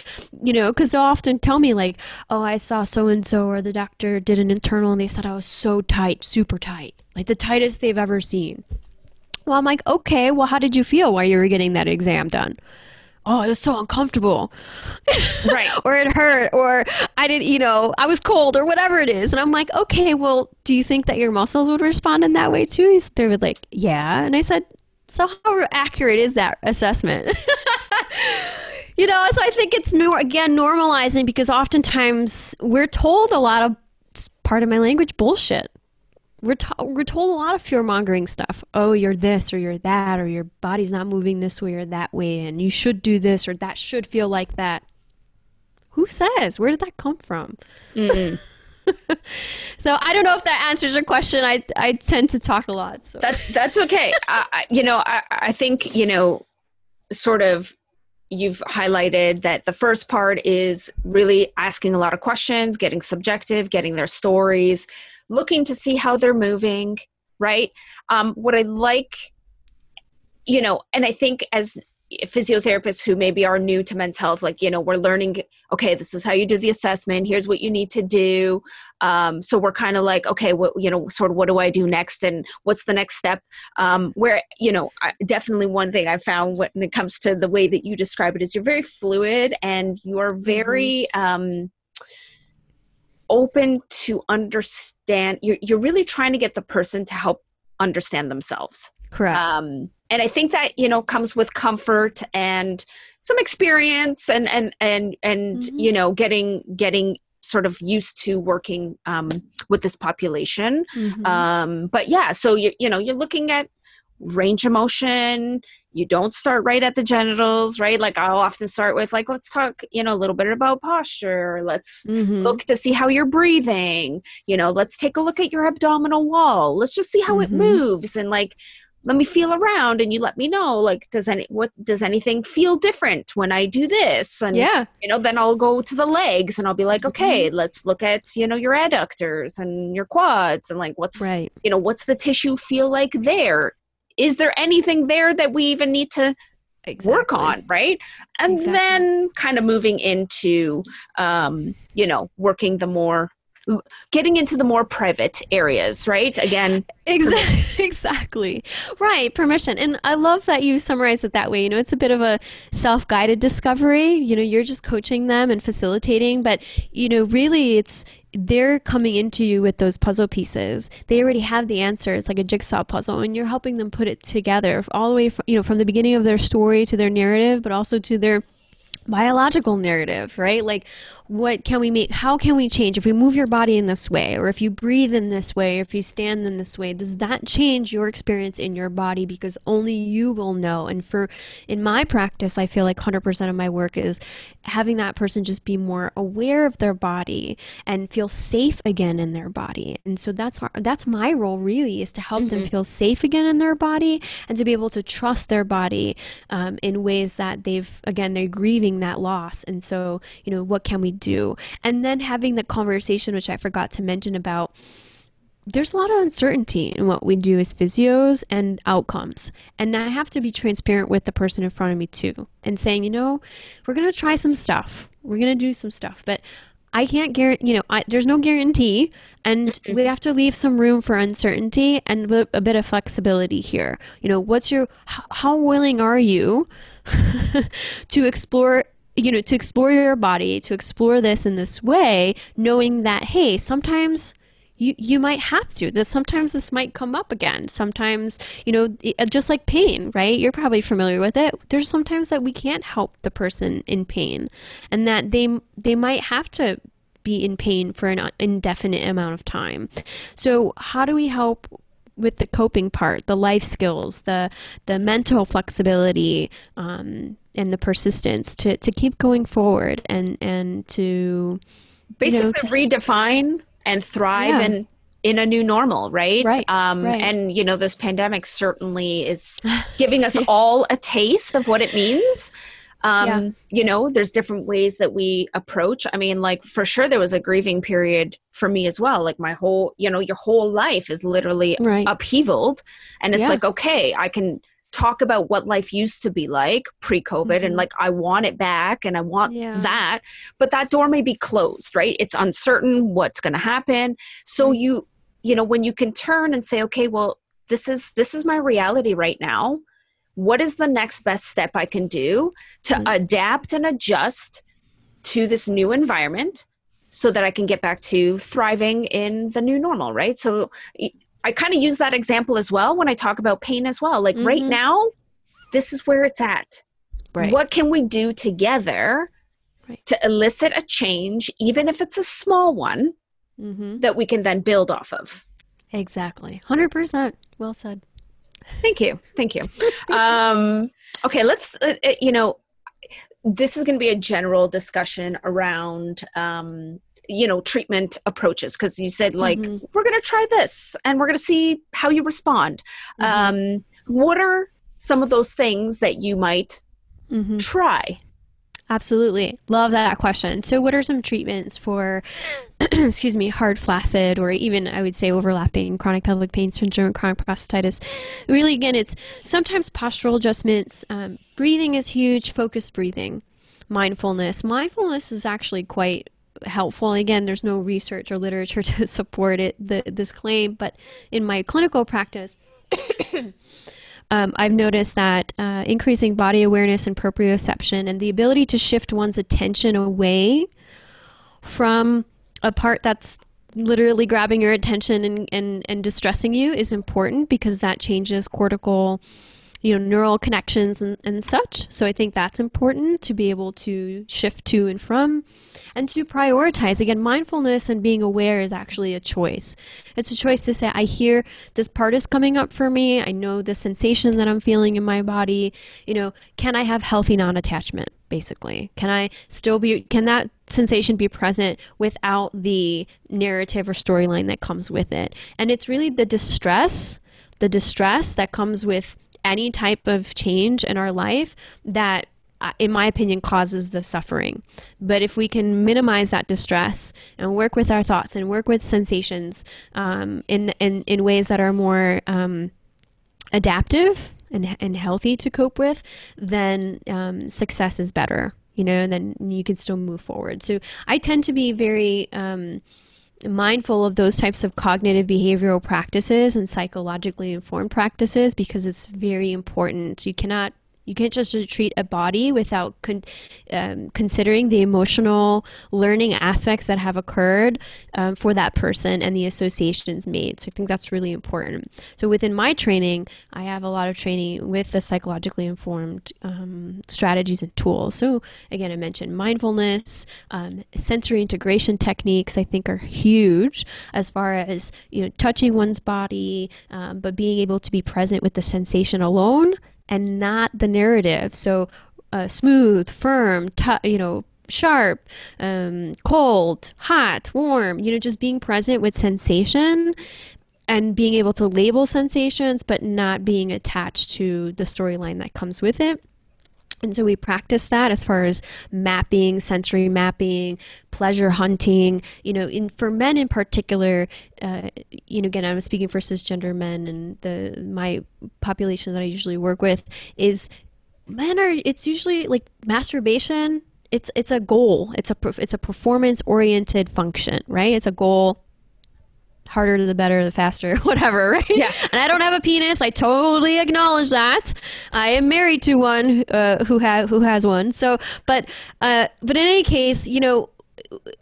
you know, cuz they'll often tell me like, "Oh, I saw so and so or the doctor did an internal and they said oh, I was so tight, super tight. Like the tightest they've ever seen." Well, I'm like, "Okay, well how did you feel while you were getting that exam done?" Oh, it was so uncomfortable. Right. or it hurt, or I didn't, you know, I was cold, or whatever it is. And I'm like, okay, well, do you think that your muscles would respond in that way too? He's, They were like, yeah. And I said, so how accurate is that assessment? you know, so I think it's, nor- again, normalizing because oftentimes we're told a lot of, part of my language, bullshit we're, to- we're told a lot of fear mongering stuff. Oh, you're this or you're that, or your body's not moving this way or that way, and you should do this or that should feel like that. who says? Where did that come from? So I don't know if that answers your question. I I tend to talk a lot. So that that's okay. I, you know, I I think you know, sort of. You've highlighted that the first part is really asking a lot of questions, getting subjective, getting their stories, looking to see how they're moving, right? Um, what I like, you know, and I think as physiotherapists who maybe are new to men's health like you know we're learning okay this is how you do the assessment here's what you need to do um, so we're kind of like okay what you know sort of what do i do next and what's the next step um, where you know I, definitely one thing i found when it comes to the way that you describe it is you're very fluid and you're mm-hmm. very um, open to understand you're, you're really trying to get the person to help understand themselves correct um, and i think that you know comes with comfort and some experience and and and and mm-hmm. you know getting getting sort of used to working um, with this population mm-hmm. um, but yeah so you you know you're looking at range of motion. You don't start right at the genitals right? Like i'll often start with like let's talk you know a little bit about posture. Let's mm-hmm. look to see how you're breathing. You know let's take a look at your abdominal wall. Let's just see how mm-hmm. it moves and like let me feel around and you let me know like does any what does anything feel different when i do this? And yeah. you know then i'll go to the legs and i'll be like okay mm-hmm. let's look at you know your adductors and your quads and like what's right. you know what's the tissue feel like there is there anything there that we even need to exactly. work on right? And exactly. then kind of moving into um, you know working the more getting into the more private areas right? Again exactly exactly. Right permission. And i love that you summarize it that way. You know it's a bit of a self-guided discovery. You know you're just coaching them and facilitating but you know really it's they're coming into you with those puzzle pieces. They already have the answer. It's like a jigsaw puzzle, and you're helping them put it together all the way from, you know from the beginning of their story to their narrative, but also to their biological narrative, right? Like what can we make how can we change if we move your body in this way or if you breathe in this way or if you stand in this way does that change your experience in your body because only you will know and for in my practice i feel like 100% of my work is having that person just be more aware of their body and feel safe again in their body and so that's our, that's my role really is to help mm-hmm. them feel safe again in their body and to be able to trust their body um, in ways that they've again they're grieving that loss and so you know what can we do. And then having the conversation, which I forgot to mention about there's a lot of uncertainty in what we do as physios and outcomes. And I have to be transparent with the person in front of me too and saying, you know, we're going to try some stuff. We're going to do some stuff, but I can't guarantee, you know, I, there's no guarantee. And we have to leave some room for uncertainty and a bit of flexibility here. You know, what's your, how willing are you to explore you know, to explore your body, to explore this in this way, knowing that, hey, sometimes you, you might have to. That sometimes this might come up again. Sometimes, you know, uh, just like pain, right? You're probably familiar with it. There's sometimes that we can't help the person in pain, and that they they might have to be in pain for an indefinite amount of time. So, how do we help with the coping part, the life skills, the the mental flexibility, um, and the persistence to, to keep going forward and and to basically know, to, redefine and thrive yeah. in in a new normal right, right, um, right. and you know this pandemic certainly is giving us all a taste of what it means um, yeah. you know there's different ways that we approach i mean like for sure there was a grieving period for me as well like my whole you know your whole life is literally right. upheavaled and it's yeah. like okay i can talk about what life used to be like pre-covid mm-hmm. and like i want it back and i want yeah. that but that door may be closed right it's uncertain what's going to happen so mm-hmm. you you know when you can turn and say okay well this is this is my reality right now what is the next best step i can do to mm-hmm. adapt and adjust to this new environment so that i can get back to thriving in the new normal right so I kind of use that example as well when I talk about pain as well. Like mm-hmm. right now, this is where it's at. Right. What can we do together right. to elicit a change, even if it's a small one, mm-hmm. that we can then build off of? Exactly. 100%. Well said. Thank you. Thank you. um, okay, let's, uh, uh, you know, this is going to be a general discussion around um, you know treatment approaches because you said like mm-hmm. we're going to try this and we're going to see how you respond mm-hmm. um, what are some of those things that you might mm-hmm. try Absolutely. Love that question. So, what are some treatments for, excuse me, hard flaccid or even I would say overlapping chronic pelvic pain syndrome, chronic prostatitis? Really, again, it's sometimes postural adjustments. Um, breathing is huge, focused breathing, mindfulness. Mindfulness is actually quite helpful. Again, there's no research or literature to support it, the, this claim, but in my clinical practice, um, I've noticed that uh, increasing body awareness and proprioception and the ability to shift one's attention away from a part that's literally grabbing your attention and, and, and distressing you is important because that changes cortical you know neural connections and, and such. So i think that's important to be able to shift to and from and to prioritize. Again mindfulness and being aware is actually a choice. It's a choice to say i hear this part is coming up for me. I know the sensation that i'm feeling in my body. You know can i have healthy non-attachment basically? Can i still be can that sensation be present without the narrative or storyline that comes with it? And it's really the distress the distress that comes with any type of change in our life that uh, in my opinion causes the suffering. But if we can minimize that distress and work with our thoughts and work with sensations um, in, in in ways that are more um, adaptive and, and healthy to cope with then um, success is better you know and then you can still move forward. So i tend to be very um, mindful of those types of cognitive behavioral practices and psychologically informed practices because it's very important. You cannot you can't just treat a body without con- um, considering the emotional learning aspects that have occurred um, for that person and the associations made. So I think that's really important. So within my training, I have a lot of training with the psychologically informed um, strategies and tools. So again, I mentioned mindfulness, um, sensory integration techniques. I think are huge as far as you know touching one's body, um, but being able to be present with the sensation alone and not the narrative. So, uh, smooth, firm, t- you know, sharp, um, cold, hot, warm, you know, just being present with sensation and being able to label sensations, but not being attached to the storyline that comes with it. And so we practice that as far as mapping, sensory mapping, pleasure hunting. You know, in for men in particular, uh, you know, again, I'm speaking for cisgender men, and the my population that I usually work with is men are. It's usually like masturbation. It's it's a goal. It's a it's a performance oriented function, right? It's a goal harder the better, the faster, whatever, right? Yeah. And I don't have a penis. I totally acknowledge that. I am married to one uh, who has who has one. So, but uh, but in any case, you know,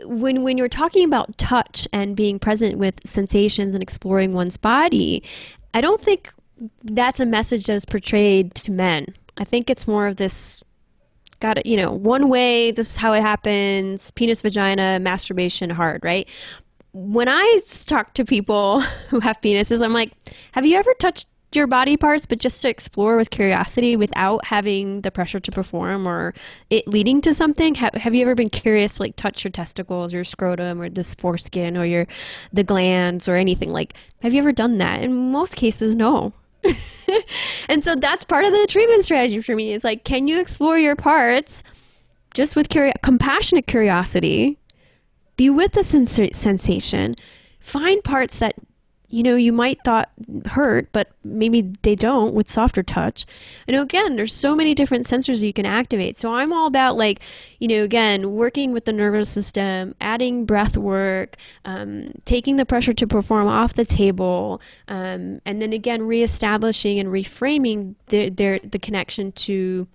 when when you're talking about touch and being present with sensations and exploring one's body, I don't think that's a message that is portrayed to men. I think it's more of this got it, you know, one way, this is how it happens, penis, vagina, masturbation, hard, right? When I talk to people who have penises, I'm like, have you ever touched your body parts, but just to explore with curiosity without having the pressure to perform or it leading to something? Have, have you ever been curious to like touch your testicles, your scrotum, or this foreskin, or your the glans, or anything? Like, have you ever done that? In most cases, no. and so that's part of the treatment strategy for me. Is like, can you explore your parts just with curi- compassionate curiosity? Be with the sens- sensation. Find parts that you know you might thought hurt but maybe they don't with softer touch. And again there's so many different sensors you can activate. So i'm all about like you know again working with the nervous system adding breath work um, taking the pressure to perform off the table um, and then again reestablishing and reframing the, their, the connection to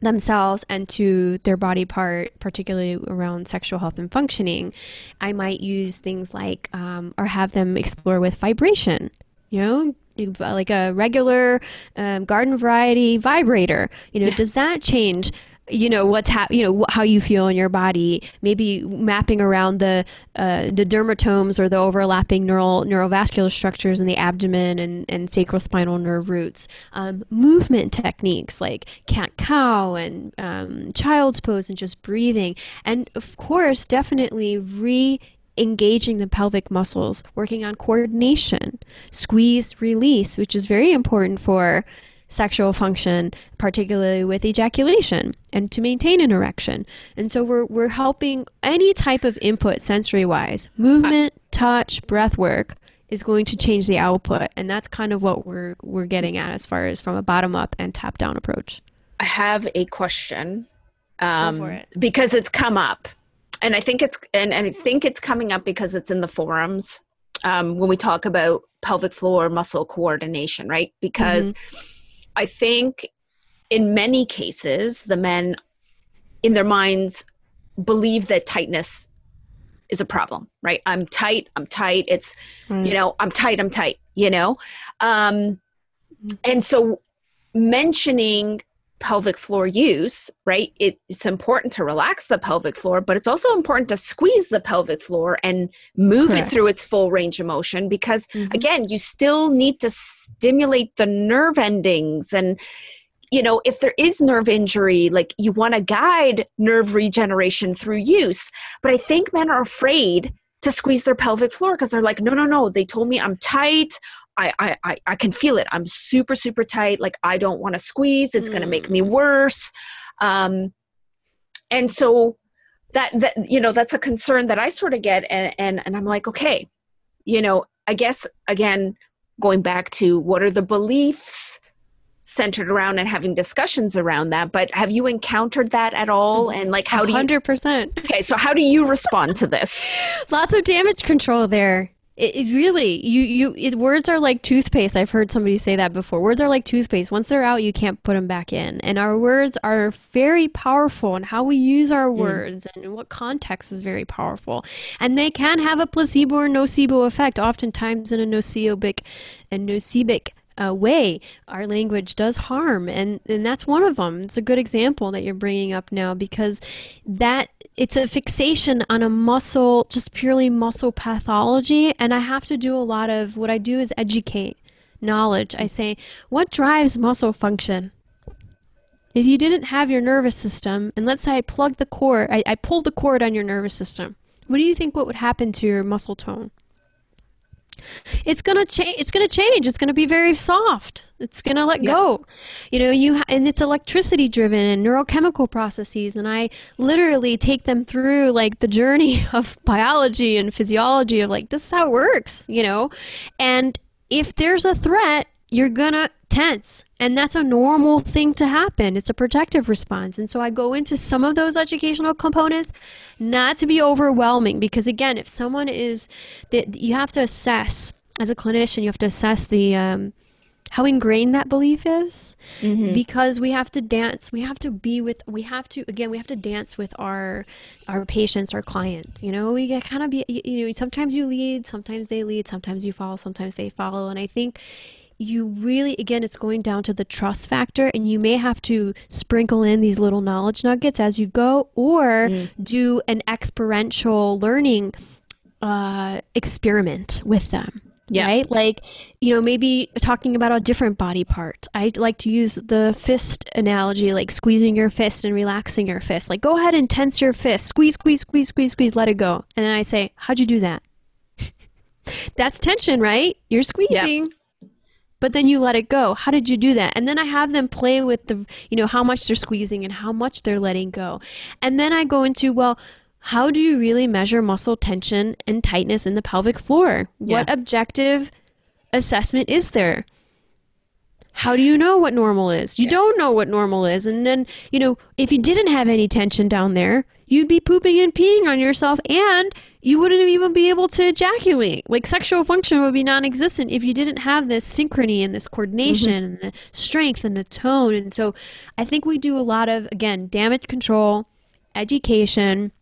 themselves and to their body part, particularly around sexual health and functioning, I might use things like, um, or have them explore with vibration, you know, like a regular um, garden variety vibrator. You know, yeah. does that change? You know what's hap- you know how you feel in your body maybe mapping around the uh, the dermatomes or the overlapping neural neurovascular structures in the abdomen and, and sacrospinal nerve roots. Um, movement techniques like cat cow and um, child's pose and just breathing. And of course definitely re engaging the pelvic muscles working on coordination squeeze release which is very important for sexual function, particularly with ejaculation and to maintain an erection. And so we're, we're helping any type of input sensory wise, movement, touch, breath work is going to change the output. And that's kind of what we're, we're getting at as far as from a bottom up and top down approach. I have a question um, it. because it's come up. And I think it's and, and I think it's coming up because it's in the forums um, when we talk about pelvic floor muscle coordination, right? Because mm-hmm I think in many cases, the men in their minds believe that tightness is a problem, right? I'm tight, I'm tight. It's, mm. you know, I'm tight, I'm tight, you know? Um, and so mentioning pelvic floor use, right? It, it's important to relax the pelvic floor, but it's also important to squeeze the pelvic floor and move Correct. it through its full range of motion because, mm-hmm. again, you still need to stimulate the nerve endings. And, you know, if there is nerve injury, like you want to guide nerve regeneration through use. But I think men are afraid to squeeze their pelvic floor because they're like, no, no, no. They told me I'm tight. I, I, I can feel it. I'm super, super tight. Like I don't want to squeeze. It's mm. going to make me worse. Um, and so that, that, you know, that's a concern that I sort of get. And, and, and I'm like, okay, you know, I guess again, going back to what are the beliefs centered around and having discussions around that but have you encountered that at all mm-hmm. and like how do you 100% okay so how do you respond to this lots of damage control there it, it really, you you it, words are like toothpaste. I've heard somebody say that before. Words are like toothpaste. Once they're out, you can't put them back in. And our words are very powerful, and how we use our mm. words and what context is very powerful. And they can have a placebo or nocebo effect. Oftentimes, in a nocebic and nocebic uh, way our language does harm and and that's one of them it's a good example that you're bringing up now because that it's a fixation on a muscle, just purely muscle pathology. And I have to do a lot of what I do is educate knowledge. I say, what drives muscle function? If you didn't have your nervous system, and let's say I plugged the cord, I, I pulled the cord on your nervous system, what do you think what would happen to your muscle tone? It's gonna change it's gonna change. It's gonna be very soft. It's gonna let yeah. go. You know you ha- and it's electricity driven and neurochemical processes and i literally take them through like the journey of biology and physiology of like this is how it works you know? And if there's a threat you're gonna tense and that's a normal thing to happen. It's a protective response. And so i go into some of those educational components not to be overwhelming because again if someone is that you have to assess as a clinician you have to assess the um, how ingrained that belief is. Mm-hmm. because we have to dance we have to be with we have to again we have to dance with our our patients our clients. You know we get kind of be you know sometimes you lead sometimes they lead sometimes you follow sometimes they follow. And i think you really again it's going down to the trust factor and you may have to sprinkle in these little knowledge nuggets as you go or mm. do an experiential learning uh, experiment with them yeah. right? Like you know maybe talking about a different body part. I like to use the fist analogy like squeezing your fist and relaxing your fist. Like go ahead and tense your fist. Squeeze squeeze squeeze squeeze squeeze let it go. And then i say how'd you do that? That's tension right? You're squeezing. Yep but then you let it go. How did you do that? And then I have them play with the, you know, how much they're squeezing and how much they're letting go. And then I go into, well, how do you really measure muscle tension and tightness in the pelvic floor? Yeah. What objective assessment is there? How do you know what normal is? You yeah. don't know what normal is. And then, you know, if you didn't have any tension down there, you'd be pooping and peeing on yourself and you wouldn't even be able to ejaculate. Like sexual function would be non existent if you didn't have this synchrony and this coordination mm-hmm. and the strength and the tone. And so I think we do a lot of, again, damage control, education,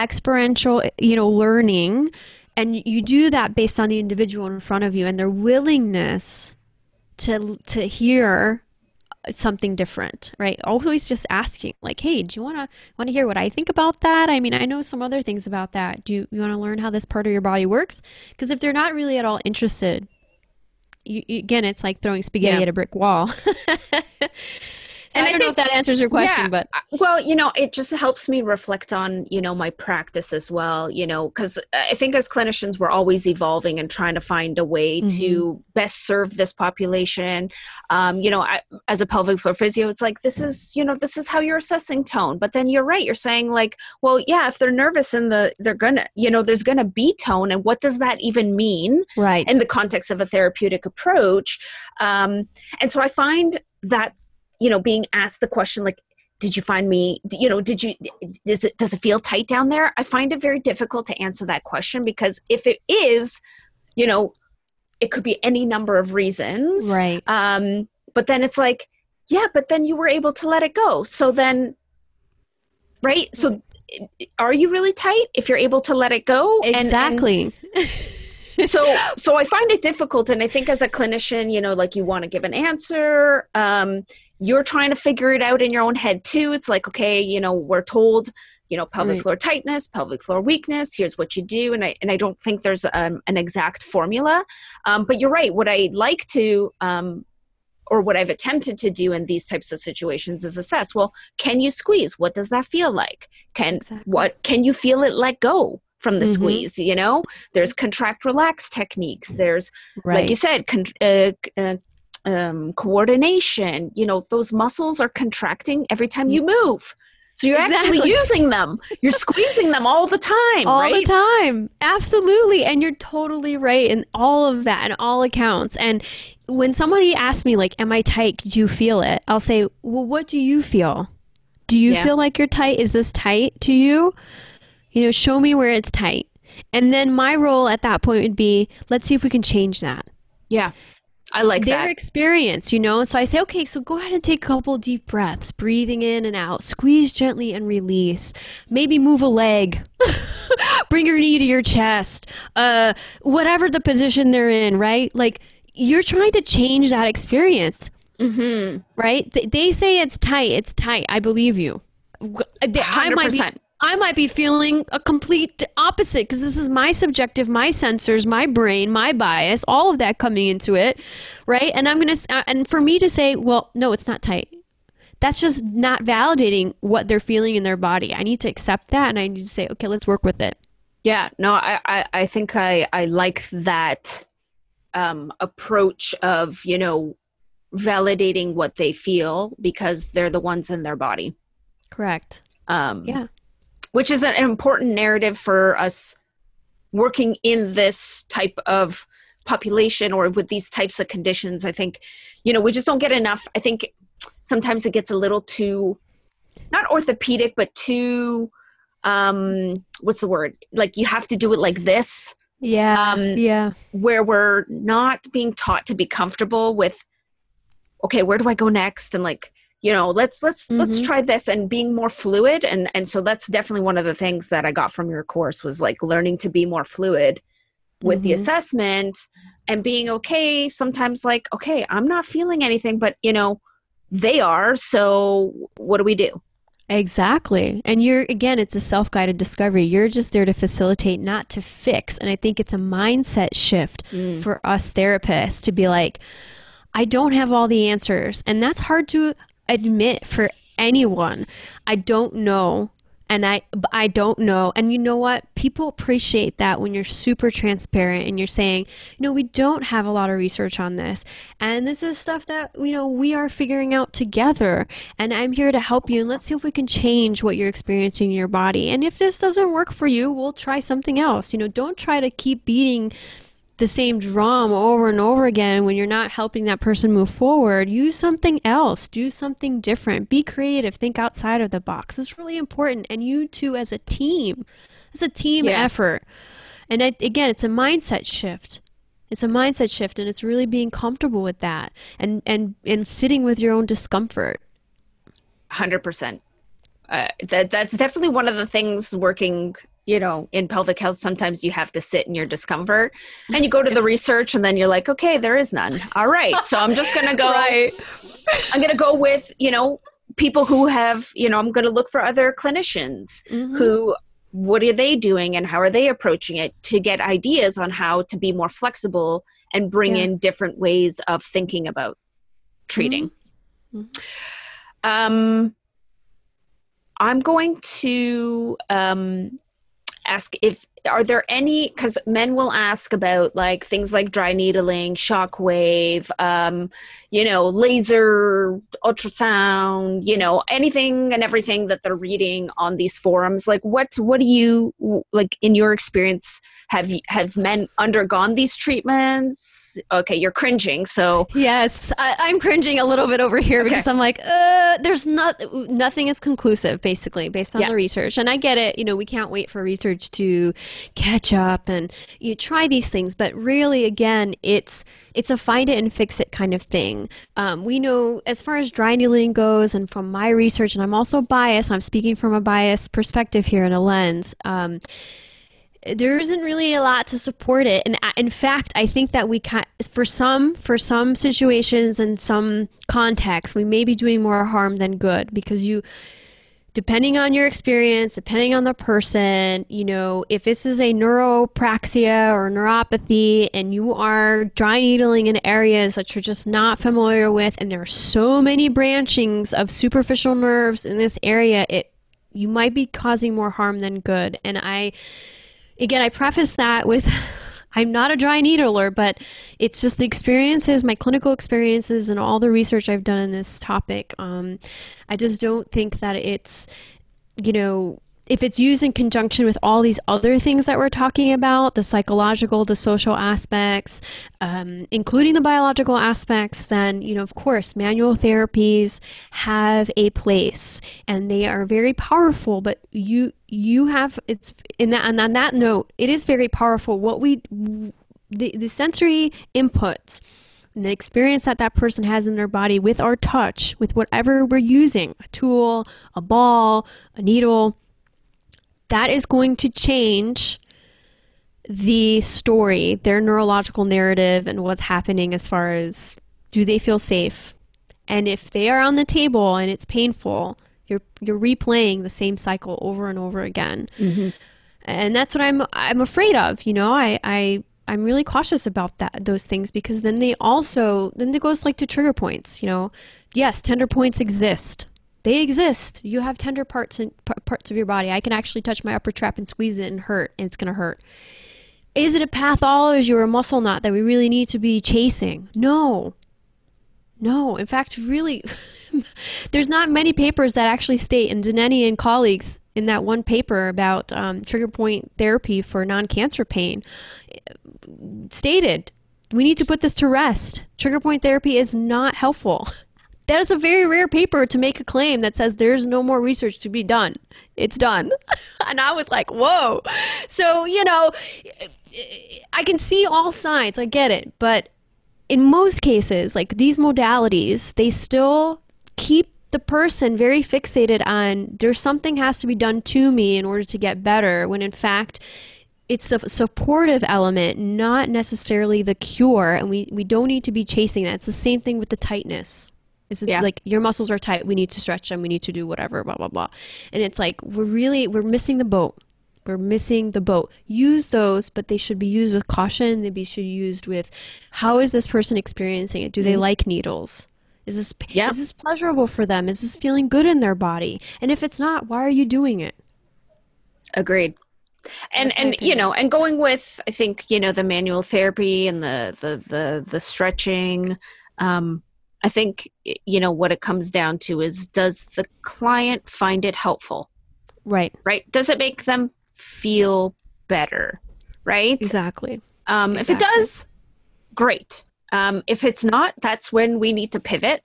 experiential, you know, learning. And you do that based on the individual in front of you and their willingness to to hear something different, right? Always just asking, like, "Hey, do you want to want to hear what I think about that? I mean, I know some other things about that. Do you, you want to learn how this part of your body works?" Because if they're not really at all interested, you, you, again, it's like throwing spaghetti yeah. at a brick wall. So and I don't I think, know if that answers your question, yeah, but well, you know, it just helps me reflect on you know my practice as well. You know, because I think as clinicians, we're always evolving and trying to find a way mm-hmm. to best serve this population. Um, you know, I, as a pelvic floor physio, it's like this is you know this is how you're assessing tone. But then you're right, you're saying like, well, yeah, if they're nervous and the they're gonna you know there's gonna be tone, and what does that even mean? Right. In the context of a therapeutic approach, um, and so I find that you know being asked the question like did you find me you know did you does it does it feel tight down there? I find it very difficult to answer that question because if it is you know it could be any number of reasons. Right. Um but then it's like yeah but then you were able to let it go. So then right? So are you really tight if you're able to let it go? Exactly and, and so so i find it difficult. And i think as a clinician you know like you want to give an answer um you're trying to figure it out in your own head too. It's like, okay, you know, we're told, you know, pelvic right. floor tightness, pelvic floor weakness. Here's what you do, and I and I don't think there's um, an exact formula. Um, but you're right. What I like to um, or what I've attempted to do in these types of situations is assess. Well, can you squeeze? What does that feel like? Can exactly. what can you feel it let go? from the mm-hmm. squeeze you know there's contract relax techniques there's right. like you said con- uh, uh, um, coordination. You know, those muscles are contracting every time you move. So you're exactly. actually using them. You're squeezing them all the time. All right? the time. Absolutely. And you're totally right in all of that and all accounts. And when somebody asks me, like, am I tight? Do you feel it? I'll say, well, what do you feel? Do you yeah. feel like you're tight? Is this tight to you? You know, show me where it's tight. And then my role at that point would be, let's see if we can change that. Yeah. I like their that. experience, you know. So I say, okay, so go ahead and take a couple deep breaths, breathing in and out, squeeze gently and release. Maybe move a leg, bring your knee to your chest, uh, whatever the position they're in, right? Like you're trying to change that experience, mm-hmm. right? Th- they say it's tight, it's tight. I believe you. 100%. I might be I might be feeling a complete opposite because this is my subjective, my sensors, my brain, my bias, all of that coming into it, right? And I'm going to, uh, and for me to say, well, no, it's not tight. That's just not validating what they're feeling in their body. I need to accept that and I need to say, okay, let's work with it. Yeah, no, I, I, I think I, I like that um, approach of, you know, validating what they feel because they're the ones in their body. Correct. Um, yeah which is an important narrative for us working in this type of population or with these types of conditions. I think you know we just don't get enough. I think sometimes it gets a little too not orthopedic but too um what's the word? Like you have to do it like this. Yeah um yeah. where we're not being taught to be comfortable with okay where do i go next? And like you know let's let's mm-hmm. let's try this and being more fluid and and so that's definitely one of the things that i got from your course was like learning to be more fluid with mm-hmm. the assessment and being okay sometimes like okay i'm not feeling anything but you know they are so what do we do Exactly. And you're, again, it's a self guided discovery. You're just there to facilitate, not to fix. And I think it's a mindset shift mm. for us therapists to be like, I don't have all the answers. And that's hard to admit for anyone. I don't know and I I don't know. And you know what? People appreciate that when you're super transparent and you're saying, you know, we don't have a lot of research on this. And this is stuff that, you know, we are figuring out together. And I'm here to help you and let's see if we can change what you're experiencing in your body. And if this doesn't work for you, we'll try something else. You know, don't try to keep beating the same drum over and over again when you're not helping that person move forward, use something else, do something different, be creative, think outside of the box. It's really important. And you two, as a team, it's a team yeah. effort. And I, again, it's a mindset shift. It's a mindset shift, and it's really being comfortable with that and and and sitting with your own discomfort. Hundred uh, percent. That that's definitely one of the things working you know, in pelvic health, sometimes you have to sit in your discomfort and you go to the research and then you're like, okay, there is none. All right. So I'm just going to go. right. I'm going to go with, you know, people who have, you know, I'm going to look for other clinicians mm-hmm. who what are they doing and how are they approaching it to get ideas on how to be more flexible and bring yeah. in different ways of thinking about treating. Mm-hmm. mm-hmm. Um, I'm going to um, ask if are there any because men will ask about like things like dry needling shockwave um, you know laser ultrasound you know anything and everything that they're reading on these forums. Like what what do you like in your experience have have men undergone these treatments okay you're cringing so yes I, am cringing a little bit over here okay. because i'm like uh, there's not nothing is conclusive basically based on yeah. the research and i get it you know we can't wait for research to catch up and you try these things but really again it's it's a find it and fix it kind of thing. Um, we know as far as dry needling goes, and from my research, and I'm also biased, I'm speaking from a biased perspective here in a lens. Um, there isn't really a lot to support it. And in fact i think that we can for some for some situations and some contexts we may be doing more harm than good because you depending on your experience depending on the person you know if this is a neuropraxia or neuropathy and you are dry needling in areas that you're just not familiar with and there are so many branchings of superficial nerves in this area it you might be causing more harm than good. And i again, I preface that with I'm not a dry needler, but it's just the experiences, my clinical experiences, and all the research I've done in this topic. Um, I just don't think that it's, you know, if it's used in conjunction with all these other things that we're talking about the psychological the social aspects um, including the biological aspects then you know of course manual therapies have a place and they are very powerful but you you have it's in that and on that note it is very powerful. What we the, the sensory inputs the experience that that person has in their body with our touch with whatever we're using a tool a ball a needle that is going to change the story, their neurological narrative, and what's happening as far as do they feel safe? And if they are on the table and it's painful, you're you're replaying the same cycle over and over again. Mm-hmm. And that's what I'm I'm afraid of. You know, I I I'm really cautious about that those things because then they also then it goes like to trigger points. You know, yes, tender points exist. They exist. You have tender parts and p- parts of your body. I can actually touch my upper trap and squeeze it and hurt, and it's going to hurt. Is it a pathology or a muscle knot that we really need to be chasing? No. No. In fact, really, there's not many papers that actually state, and Denneny and colleagues in that one paper about um, trigger point therapy for non cancer pain stated we need to put this to rest. Trigger point therapy is not helpful. that is a very rare paper to make a claim that says there's no more research to be done. It's done. and I was like, whoa. So, you know, I can see all sides. I get it. But in most cases, like these modalities, they still keep the person very fixated on there's something has to be done to me in order to get better, when in fact, it's a supportive element, not necessarily the cure. And we, we don't need to be chasing that. It's the same thing with the tightness. It's yeah. like your muscles are tight. We need to stretch them. We need to do whatever, blah, blah, blah. And it's like, we're really, we're missing the boat. We're missing the boat. Use those, but they should be used with caution. They be, should be used with how is this person experiencing it? Do they mm-hmm. like needles? Is this, yeah. is this pleasurable for them? Is this feeling good in their body? And if it's not, why are you doing it? Agreed and and you know and going with i think you know the manual therapy and the the the, the stretching um I think, you know, what it comes down to is does the client find it helpful? Right. Right. Does it make them feel better? Right. Exactly. Um, exactly. If it does, great. Um, if it's not, that's when we need to pivot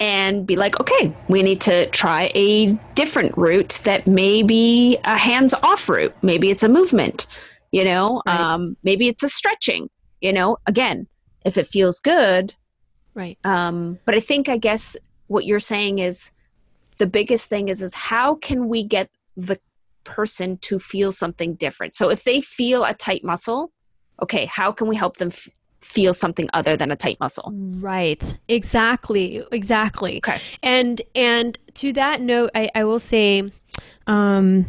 and be like, okay, we need to try a different route that may be a hands off route. Maybe it's a movement, you know, right. um, maybe it's a stretching, you know, again, if it feels good, Right. Um, but I think, I guess, what you're saying is the biggest thing is is how can we get the person to feel something different? So if they feel a tight muscle, okay, how can we help them f- feel something other than a tight muscle. Right. Exactly. Exactly. Okay. And and to that note, I, I will say, um,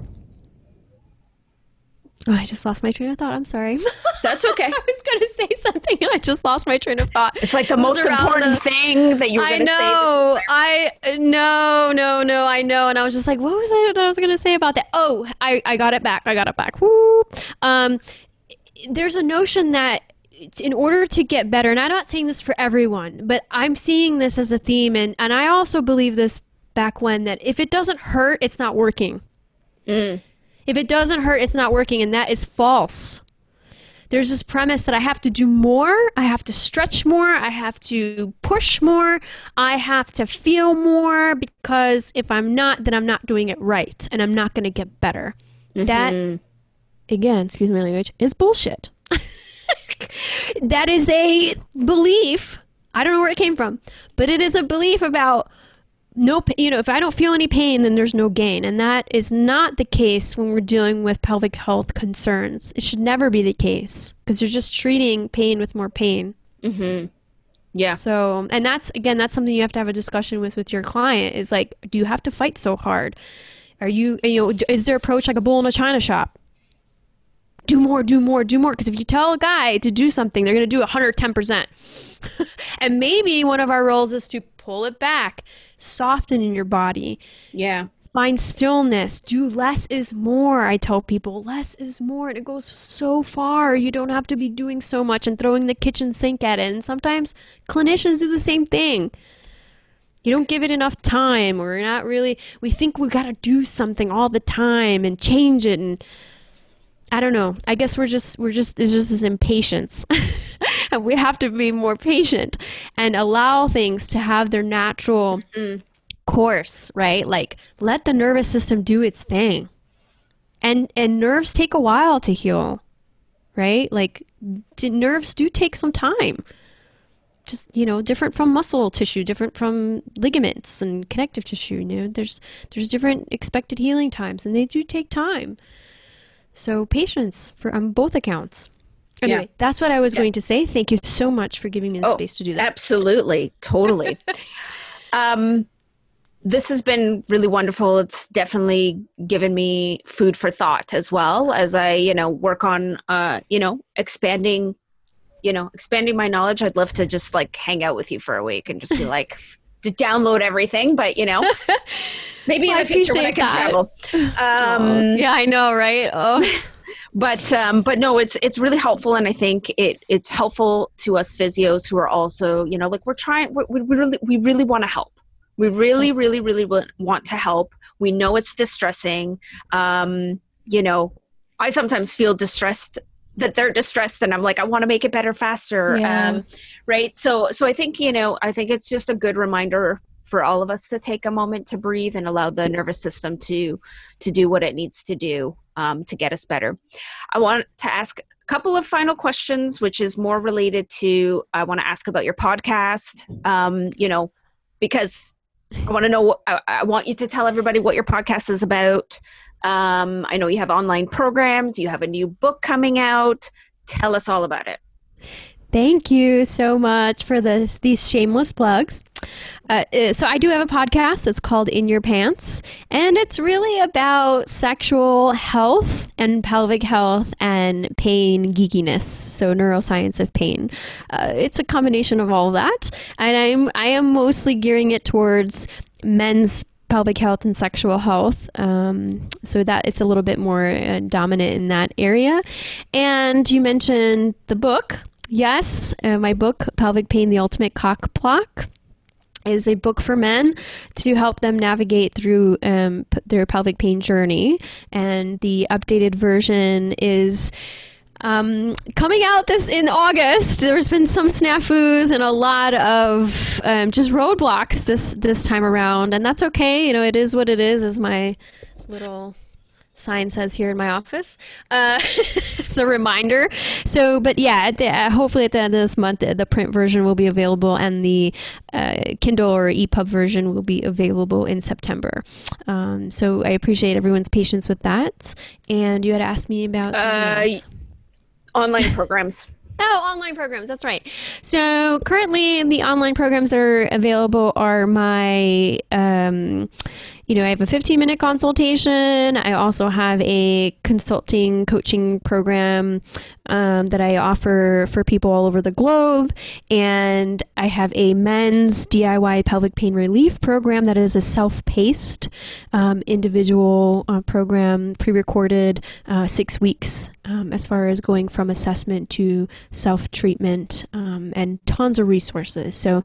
oh, I just lost my train of thought. I'm sorry. That's okay. I was going to say something and I just lost my train of thought. It's like the It most important the- thing that you were I going to say. I know. I no, no, no. I know. And I was just like, what was I that I was going to say about that? Oh, I I got it back. I got it back. Woo. Um, there's a notion that in order to get better, and I'm not saying this for everyone, but I'm seeing this as a theme, and and I also believe this back when that if it doesn't hurt, it's not working. If it doesn't hurt, it's not working, and that is false there's this premise that I have to do more, I have to stretch more, I have to push more, I have to feel more because if I'm not, then I'm not doing it right and I'm not going to get better. That, mm-hmm. again, excuse my language, is bullshit. that is a belief. I don't know where it came from, but it is a belief about no you know if i don't feel any pain then there's no gain. And that is not the case when we're dealing with pelvic health concerns. It should never be the case because you're just treating pain with more pain. Mm-hmm. Yeah. so and that's again that's something you have to have a discussion with with your client is like do you have to fight so hard? Are you you know is their approach like a bull in a china shop? Do more do more do more. Because if you tell a guy to do something they're going to do 110% and maybe one of our roles is to pull it back soften in your body. Yeah. find stillness. Do less is more i tell people. Less is more and it goes so far. You don't have to be doing so much and throwing the kitchen sink at it. And sometimes clinicians do the same thing. You don't give it enough time or not really. We think we've got to do something all the time and change it and i don't know i guess we're just we're just there's just this impatience and we have to be more patient and allow things to have their natural mm-hmm. course, right? Like let the nervous system do its thing. And and nerves take a while to heal. Right? Like d- nerves do take some time. Just, you know, different from muscle tissue, different from ligaments and connective tissue, you know. There's there's different expected healing times and they do take time. So patience for on both accounts. Anyway, Yeah. that's what I was going to say. Thank you so much for giving me the Oh, space to do that. Absolutely. Totally. um, this has been really wonderful. It's definitely given me food for thought as well as I, you know, work on, uh, you know, expanding, you know, expanding my knowledge. I'd love to just like hang out with you for a week and just be like, to download everything, but you know, maybe in the future when I can that. travel. Um, yeah, I know, right? Oh. but um, but no, it's it's really helpful, and I think it it's helpful to us physios who are also you know like we're trying we, we really we really want to help. We really really really want to help. We know it's distressing. Um, you know, I sometimes feel distressed that they're distressed and i'm like i want to make it better faster Yeah. um, right so so i think you know i think it's just a good reminder for all of us to take a moment to breathe and allow the nervous system to to do what it needs to do um, to get us better i want to ask a couple of final questions which is more related to i want to ask about your podcast um, you know because i want to know what I, I want you to tell everybody what your podcast is about um, i know you have online programs you have a new book coming out tell us all about it Thank you so much for the, these shameless plugs. Uh, uh, so, I do have a podcast that's called In Your Pants, and it's really about sexual health and pelvic health and pain geekiness. So, neuroscience of pain. Uh, it's a combination of all that, and I'm I am mostly gearing it towards men's pelvic health and sexual health um, so that it's a little bit more uh, dominant in that area. And you mentioned the book. Yes uh, my book pelvic pain the ultimate cock block is a book for men to help them navigate through um, p- their pelvic pain journey. And the updated version is um, coming out this in August. There's been some snafus and a lot of um, just roadblocks this this time around, and that's okay. You know, it is what it is, as my little sign says here in my office. Uh, it's a reminder. So, but yeah, at the, uh, hopefully at the end of this month, the, the print version will be available, and the uh, Kindle or EPUB version will be available in September. Um, so, I appreciate everyone's patience with that. And you had asked me about. Online programs Oh, online programs. That's right. So currently, the online programs that are available are my um, you know, I have a 15 minute consultation. I also have a consulting coaching program um, that I offer for people all over the globe. And I have a men's DIY pelvic pain relief program that is a self paced um, individual uh, program, pre recorded, uh, six weeks um, as far as going from assessment to self treatment um, and tons of resources. So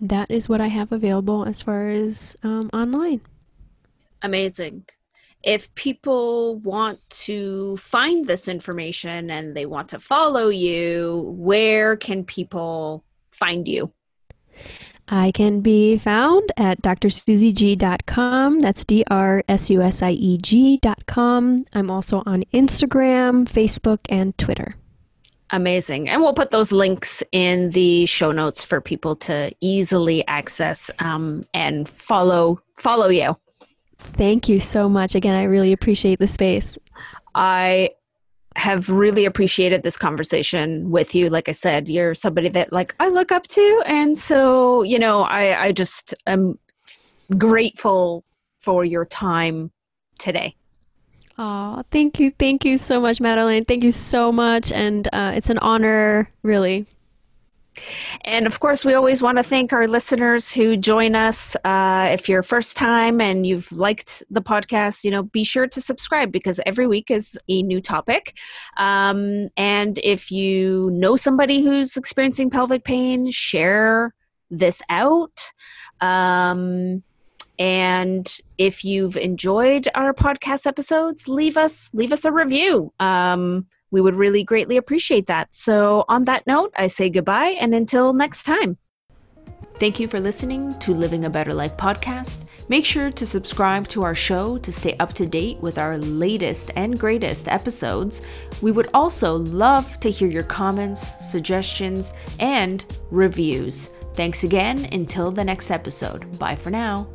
that is what I have available as far as um, online. Amazing. If people want to find this information and they want to follow you, where can people find you? I can be found at drsusieg.com. That's D R S U S I E G.com. I'm also on Instagram, Facebook, and Twitter. Amazing. And we'll put those links in the show notes for people to easily access um, and follow follow you. Thank you so much. Again, I really appreciate the space. I have really appreciated this conversation with you. Like I said, you're somebody that like I look up to. And so, you know, I, I just am grateful for your time today. Oh, thank you. Thank you so much, Madeline. Thank you so much. And uh, it's an honor, really. And of course, we always want to thank our listeners who join us. Uh, if you're first time and you've liked the podcast, you know, be sure to subscribe because every week is a new topic. Um, and if you know somebody who's experiencing pelvic pain, share this out. Um, and if you've enjoyed our podcast episodes, leave us leave us a review. Um, we would really greatly appreciate that. So, on that note, I say goodbye and until next time. Thank you for listening to Living a Better Life podcast. Make sure to subscribe to our show to stay up to date with our latest and greatest episodes. We would also love to hear your comments, suggestions, and reviews. Thanks again. Until the next episode. Bye for now.